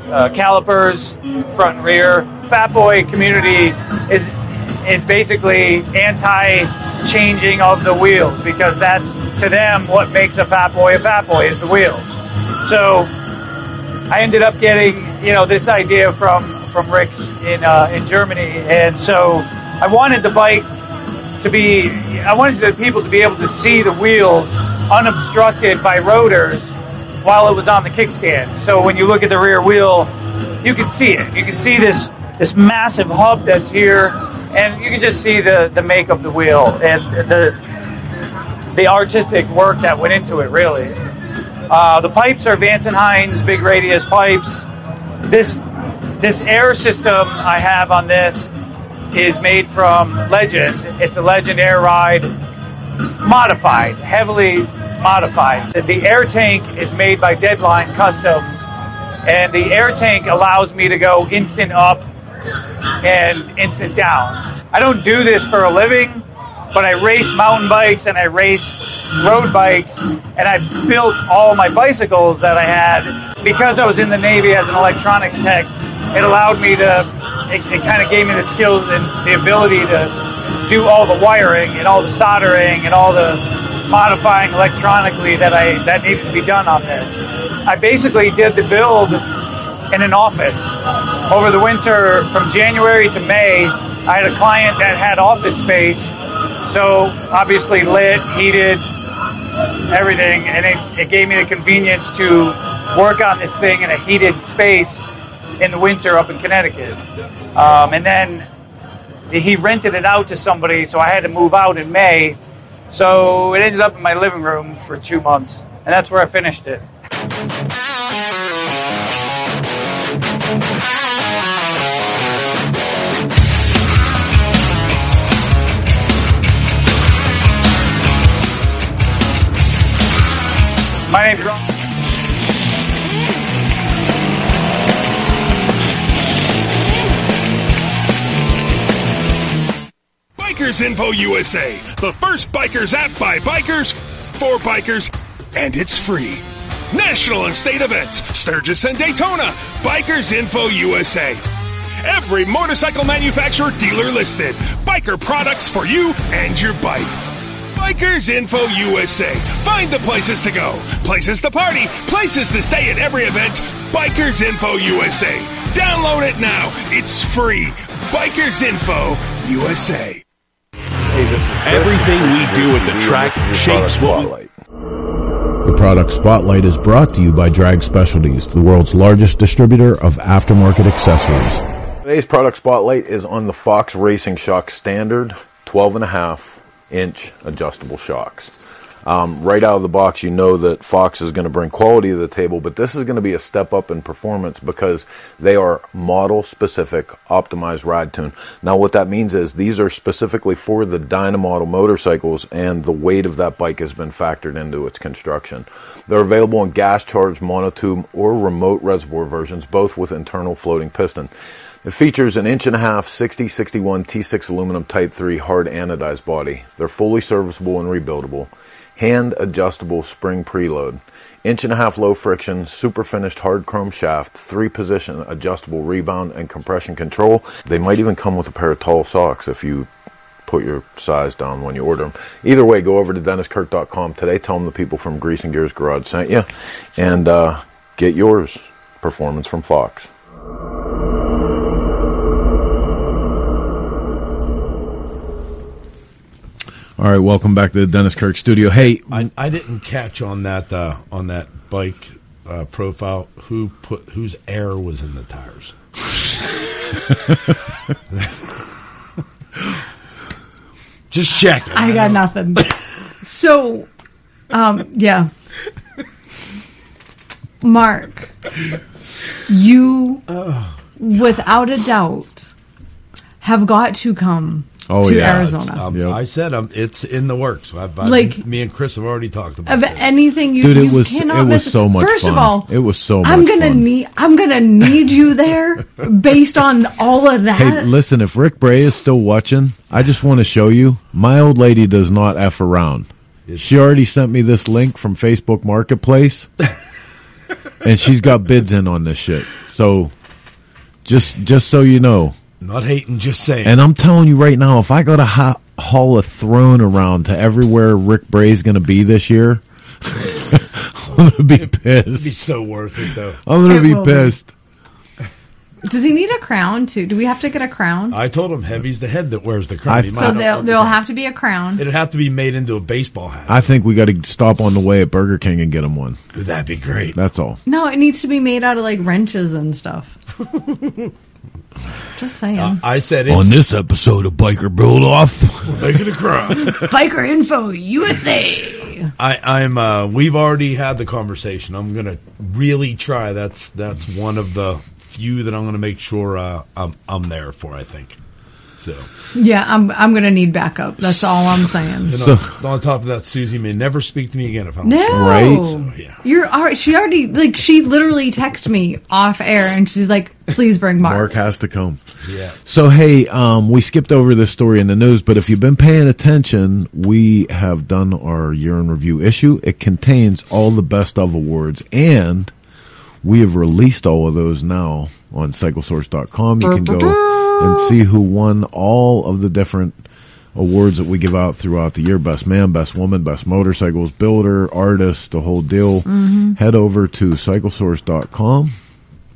uh, calipers, front and rear. Fat Boy community is is basically anti-changing of the wheels because that's to them what makes a Fat Boy a Fat Boy is the wheels. So I ended up getting you know this idea from from Rick's in uh, in Germany, and so I wanted the bike to be I wanted the people to be able to see the wheels unobstructed by rotors while it was on the kickstand. So when you look at the rear wheel, you can see it. You can see this this massive hub that's here, and you can just see the the make of the wheel and the the artistic work that went into it. Really, uh, the pipes are Vance and Hines big radius pipes. This this air system I have on this is made from Legend. It's a Legend Air Ride modified, heavily modified. The air tank is made by Deadline Customs, and the air tank allows me to go instant up and instant down. I don't do this for a living, but I race mountain bikes and I race road bikes, and I built all my bicycles that I had because I was in the Navy as an electronics tech. It allowed me to, it, it kind of gave me the skills and the ability to do all the wiring and all the soldering and all the modifying electronically that I that needed to be done on this. I basically did the build in an office over the winter from January to May. I had a client that had office space, so obviously lit, heated, everything, and it, it gave me the convenience to work on this thing in a heated space in the winter up in Connecticut. Um, and then he rented it out to somebody, so I had to move out in May. So it ended up in my living room for two months, and that's where I finished it. My name's Ron. Bikers Info USA, the first bikers app by bikers, for bikers, and it's free. National and state events, Sturgis and Daytona, Bikers Info USA. Every motorcycle manufacturer dealer listed. Biker products for you and your bike. Bikers Info USA. Find the places to go, places to party, places to stay at every event. Bikers Info USA. Download it now. It's free. Bikers Info USA. Everything we do at the track shapes what we. The product Spotlight is brought to you by Drag Specialties, the world's largest distributor of aftermarket accessories. Today's product spotlight is on the Fox Racing Shock Standard 12 and a half inch adjustable shocks. Um, right out of the box, you know that Fox is going to bring quality to the table, but this is going to be a step up in performance because they are model specific, optimized ride tune. Now, what that means is these are specifically for the Dyna model motorcycles, and the weight of that bike has been factored into its construction. They're available in gas charged monotube or remote reservoir versions, both with internal floating piston. It features an inch and a half 6061 T6 aluminum Type 3 hard anodized body. They're fully serviceable and rebuildable. Hand adjustable spring preload. Inch and a half low friction, super finished hard chrome shaft, three position adjustable rebound and compression control. They might even come with a pair of tall socks if you put your size down when you order them. Either way, go over to DennisKirk.com today. Tell them the people from Grease and Gears Garage sent you and uh, get yours. Performance from Fox. All right, welcome back to the Dennis Kirk studio. Hey, I, I didn't catch on that uh, on that bike uh, profile who put whose air was in the tires. Just checking. I got nothing. So, um, yeah. Mark, you, without a doubt, have got to come Oh to yeah, Arizona. It's, um, I said um, it's in the works. I've, I've- Like- me and Chris have already talked about. Of this. anything you, Dude, it you was- cannot it was miss. so much First of all, It was so I'm gonna fun. need. I'm gonna need you there based on all of that. Hey, listen, if Rick Bray is still watching, I just want to show you my old lady does not F around. She already sent me this link from Facebook Marketplace, and she's got bids in on this shit. So, just just so you know, Not hating, just saying. and I'm telling you right now, if I got to ha- haul a throne around to everywhere Rick Bray's going to be this year, I'm going to be It'd be pissed. so worth it though. I'm going to be will be. pissed. Does he need a crown too? Do we have to get a crown? I told him heavy's the head that wears the crown. I- He so might- there, there'll have to be a crown. It'd have to be made into a baseball hat. I think we got to stop on the way at Burger King and get him one. That'd be great. That's all. No, it needs to be made out of like wrenches and stuff. Just saying. Uh, I said On this episode of Biker Build Off, Make it a crown. Biker Info USA. I, I'm. Uh, we've already had the conversation. I'm gonna really try. That's that's one of the few that I'm gonna make sure uh, I'm I'm there for. I think. So Yeah, I'm I'm gonna need backup. That's all I'm saying. And on, on top of that, Susie may never speak to me again if I don't. No, So, yeah. You're already. She already like she literally texted me off air, and she's like, "Please bring Mark." Mark has to come. Yeah. So hey, um, we skipped over this story in the news, but if you've been paying attention, we have done our year in review issue. It contains all the best of awards, and we have released all of those now on CycleSource.com. You can go and see who won all of the different awards that we give out throughout the year: best man, best woman, best motorcycles, builder, artist, the whole deal. Mhm. Head over to CycleSource.com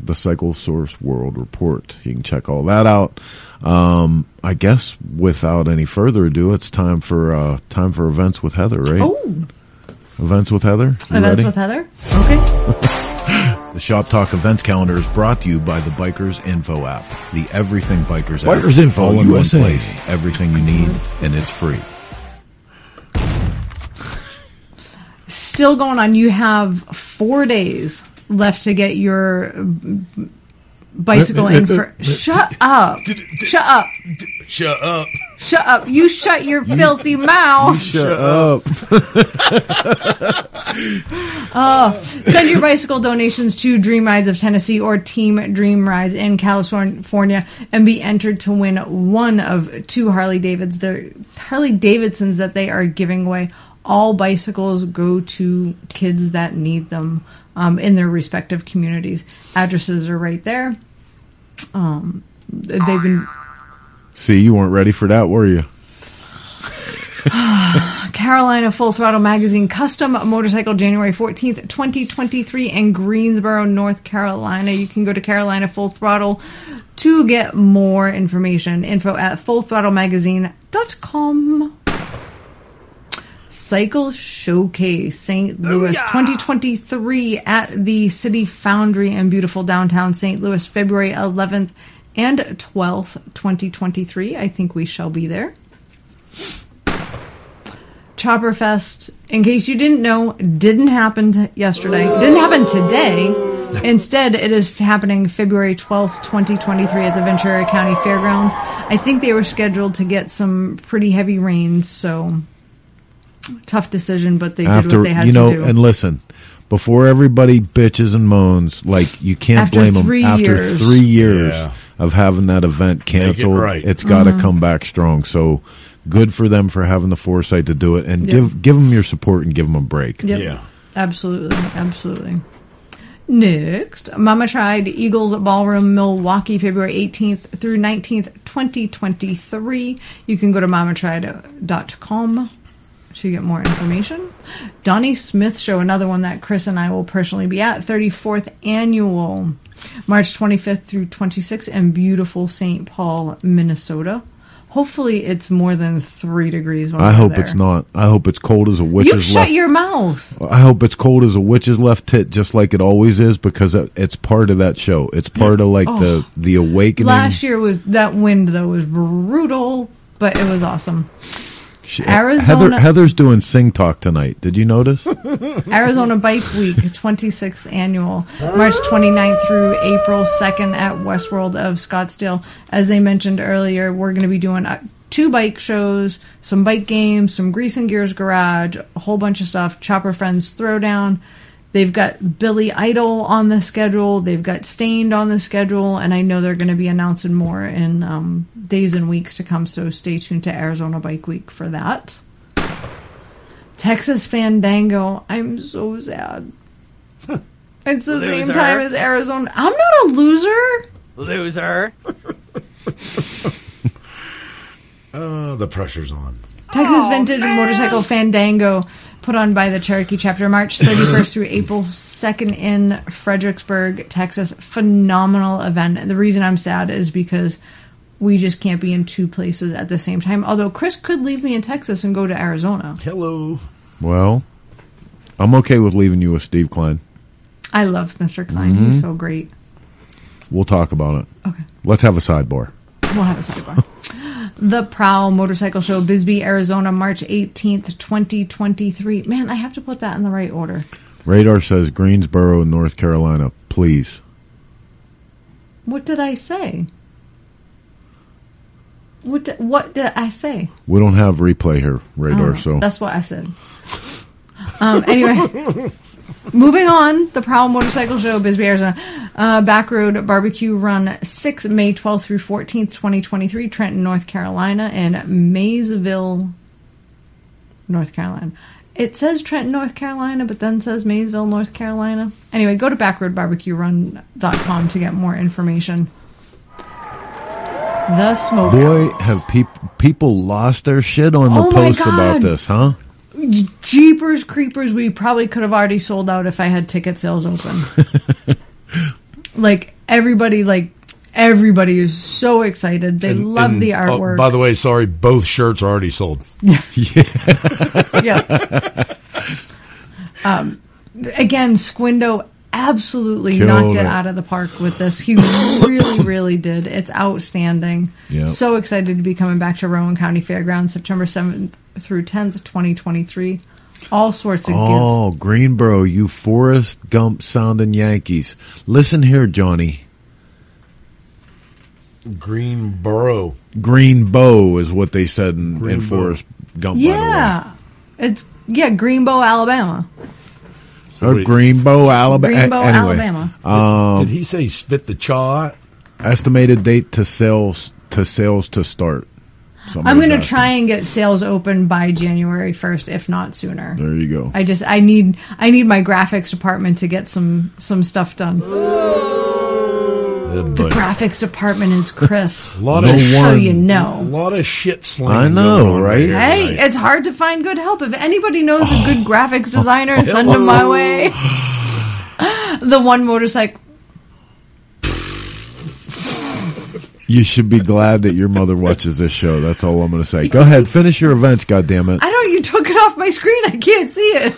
the Cycle Source World Report. You can check all that out. Um, I guess without any further ado, it's time for uh, time for events with Heather, right? Oh, Events with Heather. You events ready? with Heather. Okay. The Shop Talk events calendar is brought to you by the Bikers Info app, the everything bikers app. Bikers Info all in one USA. place, everything you need, and it's free. Still going on. You have four days left to get your bicycle in for. Shut up! Shut up! Shut up! Shut up! You shut your filthy mouth! Shut up. Oh, send your bicycle donations to Dream Rides of Tennessee or Team Dream Rides in California and be entered to win one of two Harley Davids. The Harley Davidsons that they are giving away. All bicycles go to kids that need them um, in their respective communities. Addresses are right there. Um, they've been See, you weren't ready for that, were you? Carolina Full Throttle Magazine Custom Motorcycle January 14th, 2023 in Greensboro, North Carolina. You can go to Carolina Full Throttle to get more information. Info at fullthrottlemagazine.com. Cycle Showcase St. Louis 2023 at the City Foundry in beautiful downtown St. Louis, February 11th and 12th, 2023. I think we shall be there. Chopper Fest, in case you didn't know, didn't happen t- yesterday. Didn't happen today. Instead, it is happening February 12th, 2023 at the Ventura County Fairgrounds. I think they were scheduled to get some pretty heavy rains, so tough decision, but they did what they had you know, to do. and listen, before everybody bitches and moans, like you can't After blame them. three After years. three years Yeah. of having that event canceled, right. it's got to come back strong. So good for them for having the foresight to do it, and Yep. give give them your support and give them a break. Yep. Absolutely. Absolutely. Next, Mama Tried Eagles Ballroom Milwaukee, February 18th through 19th, 2023. You can go to mamatried.com to get more information. Donnie Smith Show, another one that Chris and I will personally be at, 34th annual, March 25th through 26th in beautiful St. Paul, Minnesota. Hopefully it's more than three degrees when I hope there. it's not. I hope it's cold as a You witch's shut left. your mouth. I hope it's cold as a witch's left tit, just like it always is, because it's part of that show. It's part of like Oh. the the awakening. Last year was that wind though was brutal, but it was awesome. She- Arizona- Heather, Heather's doing sing talk tonight. Did you notice? Arizona Bike Week, 26th annual, March 29th through April 2nd at Westworld of Scottsdale. As they mentioned earlier, we're going to be doing uh, two bike shows, some bike games, some Grease and Gears Garage, a whole bunch of stuff. Chopper Friends Throwdown. They've got Billy Idol on the schedule. They've got Staind on the schedule, and I know they're going to be announcing more in um, days and weeks to come. So stay tuned to Arizona Bike Week for that. Texas Fandango. I'm so sad. It's the same time as Arizona. I'm not a loser. Loser. Uh, the pressure's on. Texas Vintage Motorcycle Fandango, put on by the Cherokee chapter, March 31st through April 2nd in Fredericksburg, Texas. Phenomenal event. And the reason I'm sad is because we just can't be in two places at the same time. Although Chris could leave me in Texas and go to Arizona. Hello. well, I'm okay with leaving you with Steve Klein. I love Mr. Klein. He's Mhm. so great. We'll talk about it. Okay. Let's have a sidebar. We'll have a sidebar. the Prowl Motorcycle Show, Bisbee, Arizona, March 18th, 2023. Man, I have to put that in the right order. Radar says Greensboro, North Carolina. Please. What did I say? What did, what did I say? We don't have replay here, radar. Oh, so that's what I said. Um, anyway, moving on. The Prowl Motorcycle Show, Bisbee, Arizona. Uh, Backroad Barbecue Run 6, May 12th through 14th, 2023, Trenton, North Carolina, and Maysville, North Carolina. It says Trenton, North Carolina, but then says Maysville, North Carolina. Anyway, go to backroadbarbecuerun.com to get more information. The smoke. boy, have peop- people lost their shit on the Oh post about this, huh? Jeepers creepers, we probably could have already sold out if I had ticket sales open. like everybody like everybody is so excited. They And- love and, the oh, artwork. by the way, sorry, both shirts are already sold. yeah. Um, again, Squindo absolutely Killed knocked it, it. out of the park with this. He really, really did. It's outstanding. Yep. So excited to be coming back to Rowan County Fairgrounds September 7th through 10th, 2023. All sorts of gifts. Oh, Greenboro, you Forrest Gump sounding Yankees. Listen here, Johnny. Greenboro. Greenbow is what they said in, in Forrest Gump, by the way. Yeah. It's, yeah, Greenbow, Alabama. Oh, Greenbow, Alabama. Greenbow, anyway, Alabama. Um, Did he say spit the chaw? Estimated date to sales to sales to start. I'm going to try and get sales open by January 1st, if not sooner. There you go. I just I need I need my graphics department to get some some stuff done. The graphics department is Chris. A lot No of so you know. A lot of shit slinging. I know, right? here Hey, tonight. it's hard to find good help. If anybody knows a Oh. good graphics designer, send them my oh. way. the one motorcycle. You should be glad that your mother watches this show. That's all I'm going to say. Go ahead, finish your events, goddammit. I know you took it off my screen. I can't see it.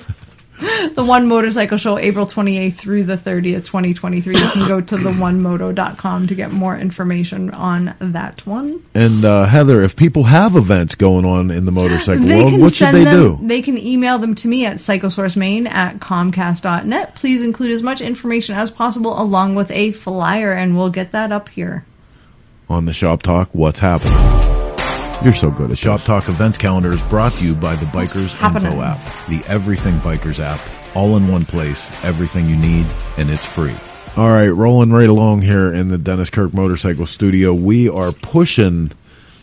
The One Motorcycle Show, April 28th through the 30th, 2023. You can go to the theonemoto.com to get more information on that one. And uh, Heather, if people have events going on in the motorcycle They world, what should they them, do? They can email them to me at cyclesourcemain at comcast.net. Please include as much information as possible along with a flyer, and we'll get that up here. on the Shop Talk What's Happening. You're so good at Shop Talk events calendar is brought to you by the Bikers? Info app, the Everything Bikers app, all in one place, everything you need, and it's free. All right, rolling right along here in the Dennis Kirk Motorcycle Studio. We are pushing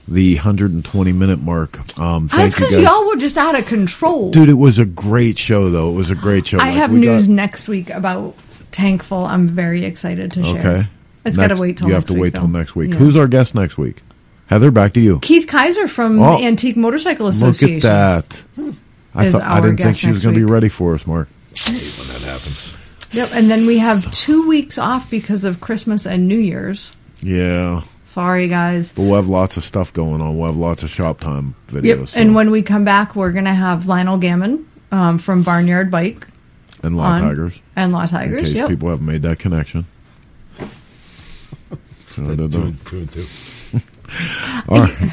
the 120 minute mark. Um, That's because y'all were just out of control. Dude, it was a great show though. It was a great show. I Like, have news got- next week about Tankful. I'm very excited to share. Okay. It's got to wait till You next have to week, wait till though. next week. Yeah. Who's our guest next week? Heather, back to you. Keith Kaiser from Oh. the Antique Motorcycle Association. Look Association. at that. I thought I didn't think she was going to be ready for us, Mark. when that happens. Yep, and then we have two weeks off because of Christmas and New Year's. Yeah, Sorry, guys. but we'll have lots of stuff going on. We'll have lots of shop time videos. Yep. so- And when we come back, we're going to have Lionel Gammon um, from Barnyard Bike and Law on- Tigers. and Law Tigers, In case Yep. people haven't made that connection. So I. Two and two. All right.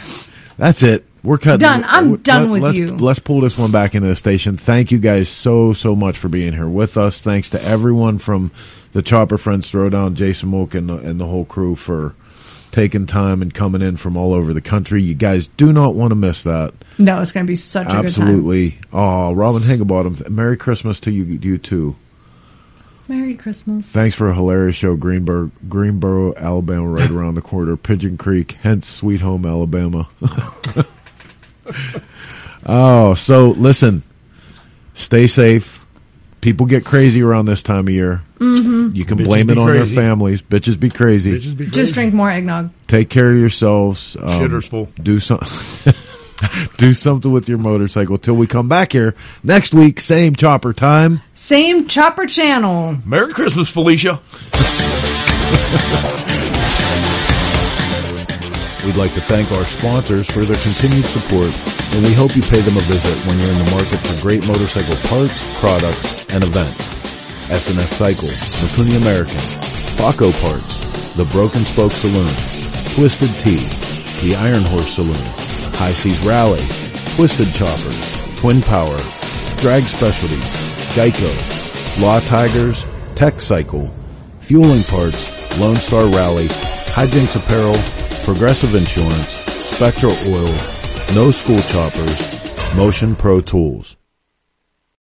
That's it. We're cutting. Done. I'm done with let's, you. Let's pull this one back into the station. Thank you guys so, so much for being here with us. Thanks to everyone from the Chopper Friends Throwdown, Jason Mook, and the, and the whole crew for taking time and coming in from all over the country. You guys do not want to miss that. No, it's going to be such a good time. Absolutely. Oh, Robin Higginbottom, Merry Christmas to you, you too. Merry Christmas. Thanks for a hilarious show, Greenboro, Greenboro, Alabama, right around the corner. Pigeon Creek, hence Sweet Home, Alabama. oh, so listen, stay safe. People get crazy around this time of year. Mhm. You can Bitches blame it on crazy. their families. Bitches be crazy. Bitches be Just drink more eggnog. Take care of yourselves. Um, Shitter's full. Do some. do something with your motorcycle till we come back here next week. Same chopper time. Same chopper channel. Merry Christmas, Felicia. We'd like to thank our sponsors for their continued support, and we hope you pay them a visit when you're in the market for great motorcycle parts, products, and events. S&S Cycles, Mikuni American, Paughco Parts, The Broken Spoke Saloon, Twisted Tea, The Iron Horse Saloon, High Seas Rally, Twisted Choppers, Twin Power, Drag Specialties, Geico, Law Tigers, Tech Cycle, Feuling Parts, Lone Star Rally, Hijinks Apparel, Progressive Insurance, Spectro Oil, No School Choppers, Motion Pro Tools.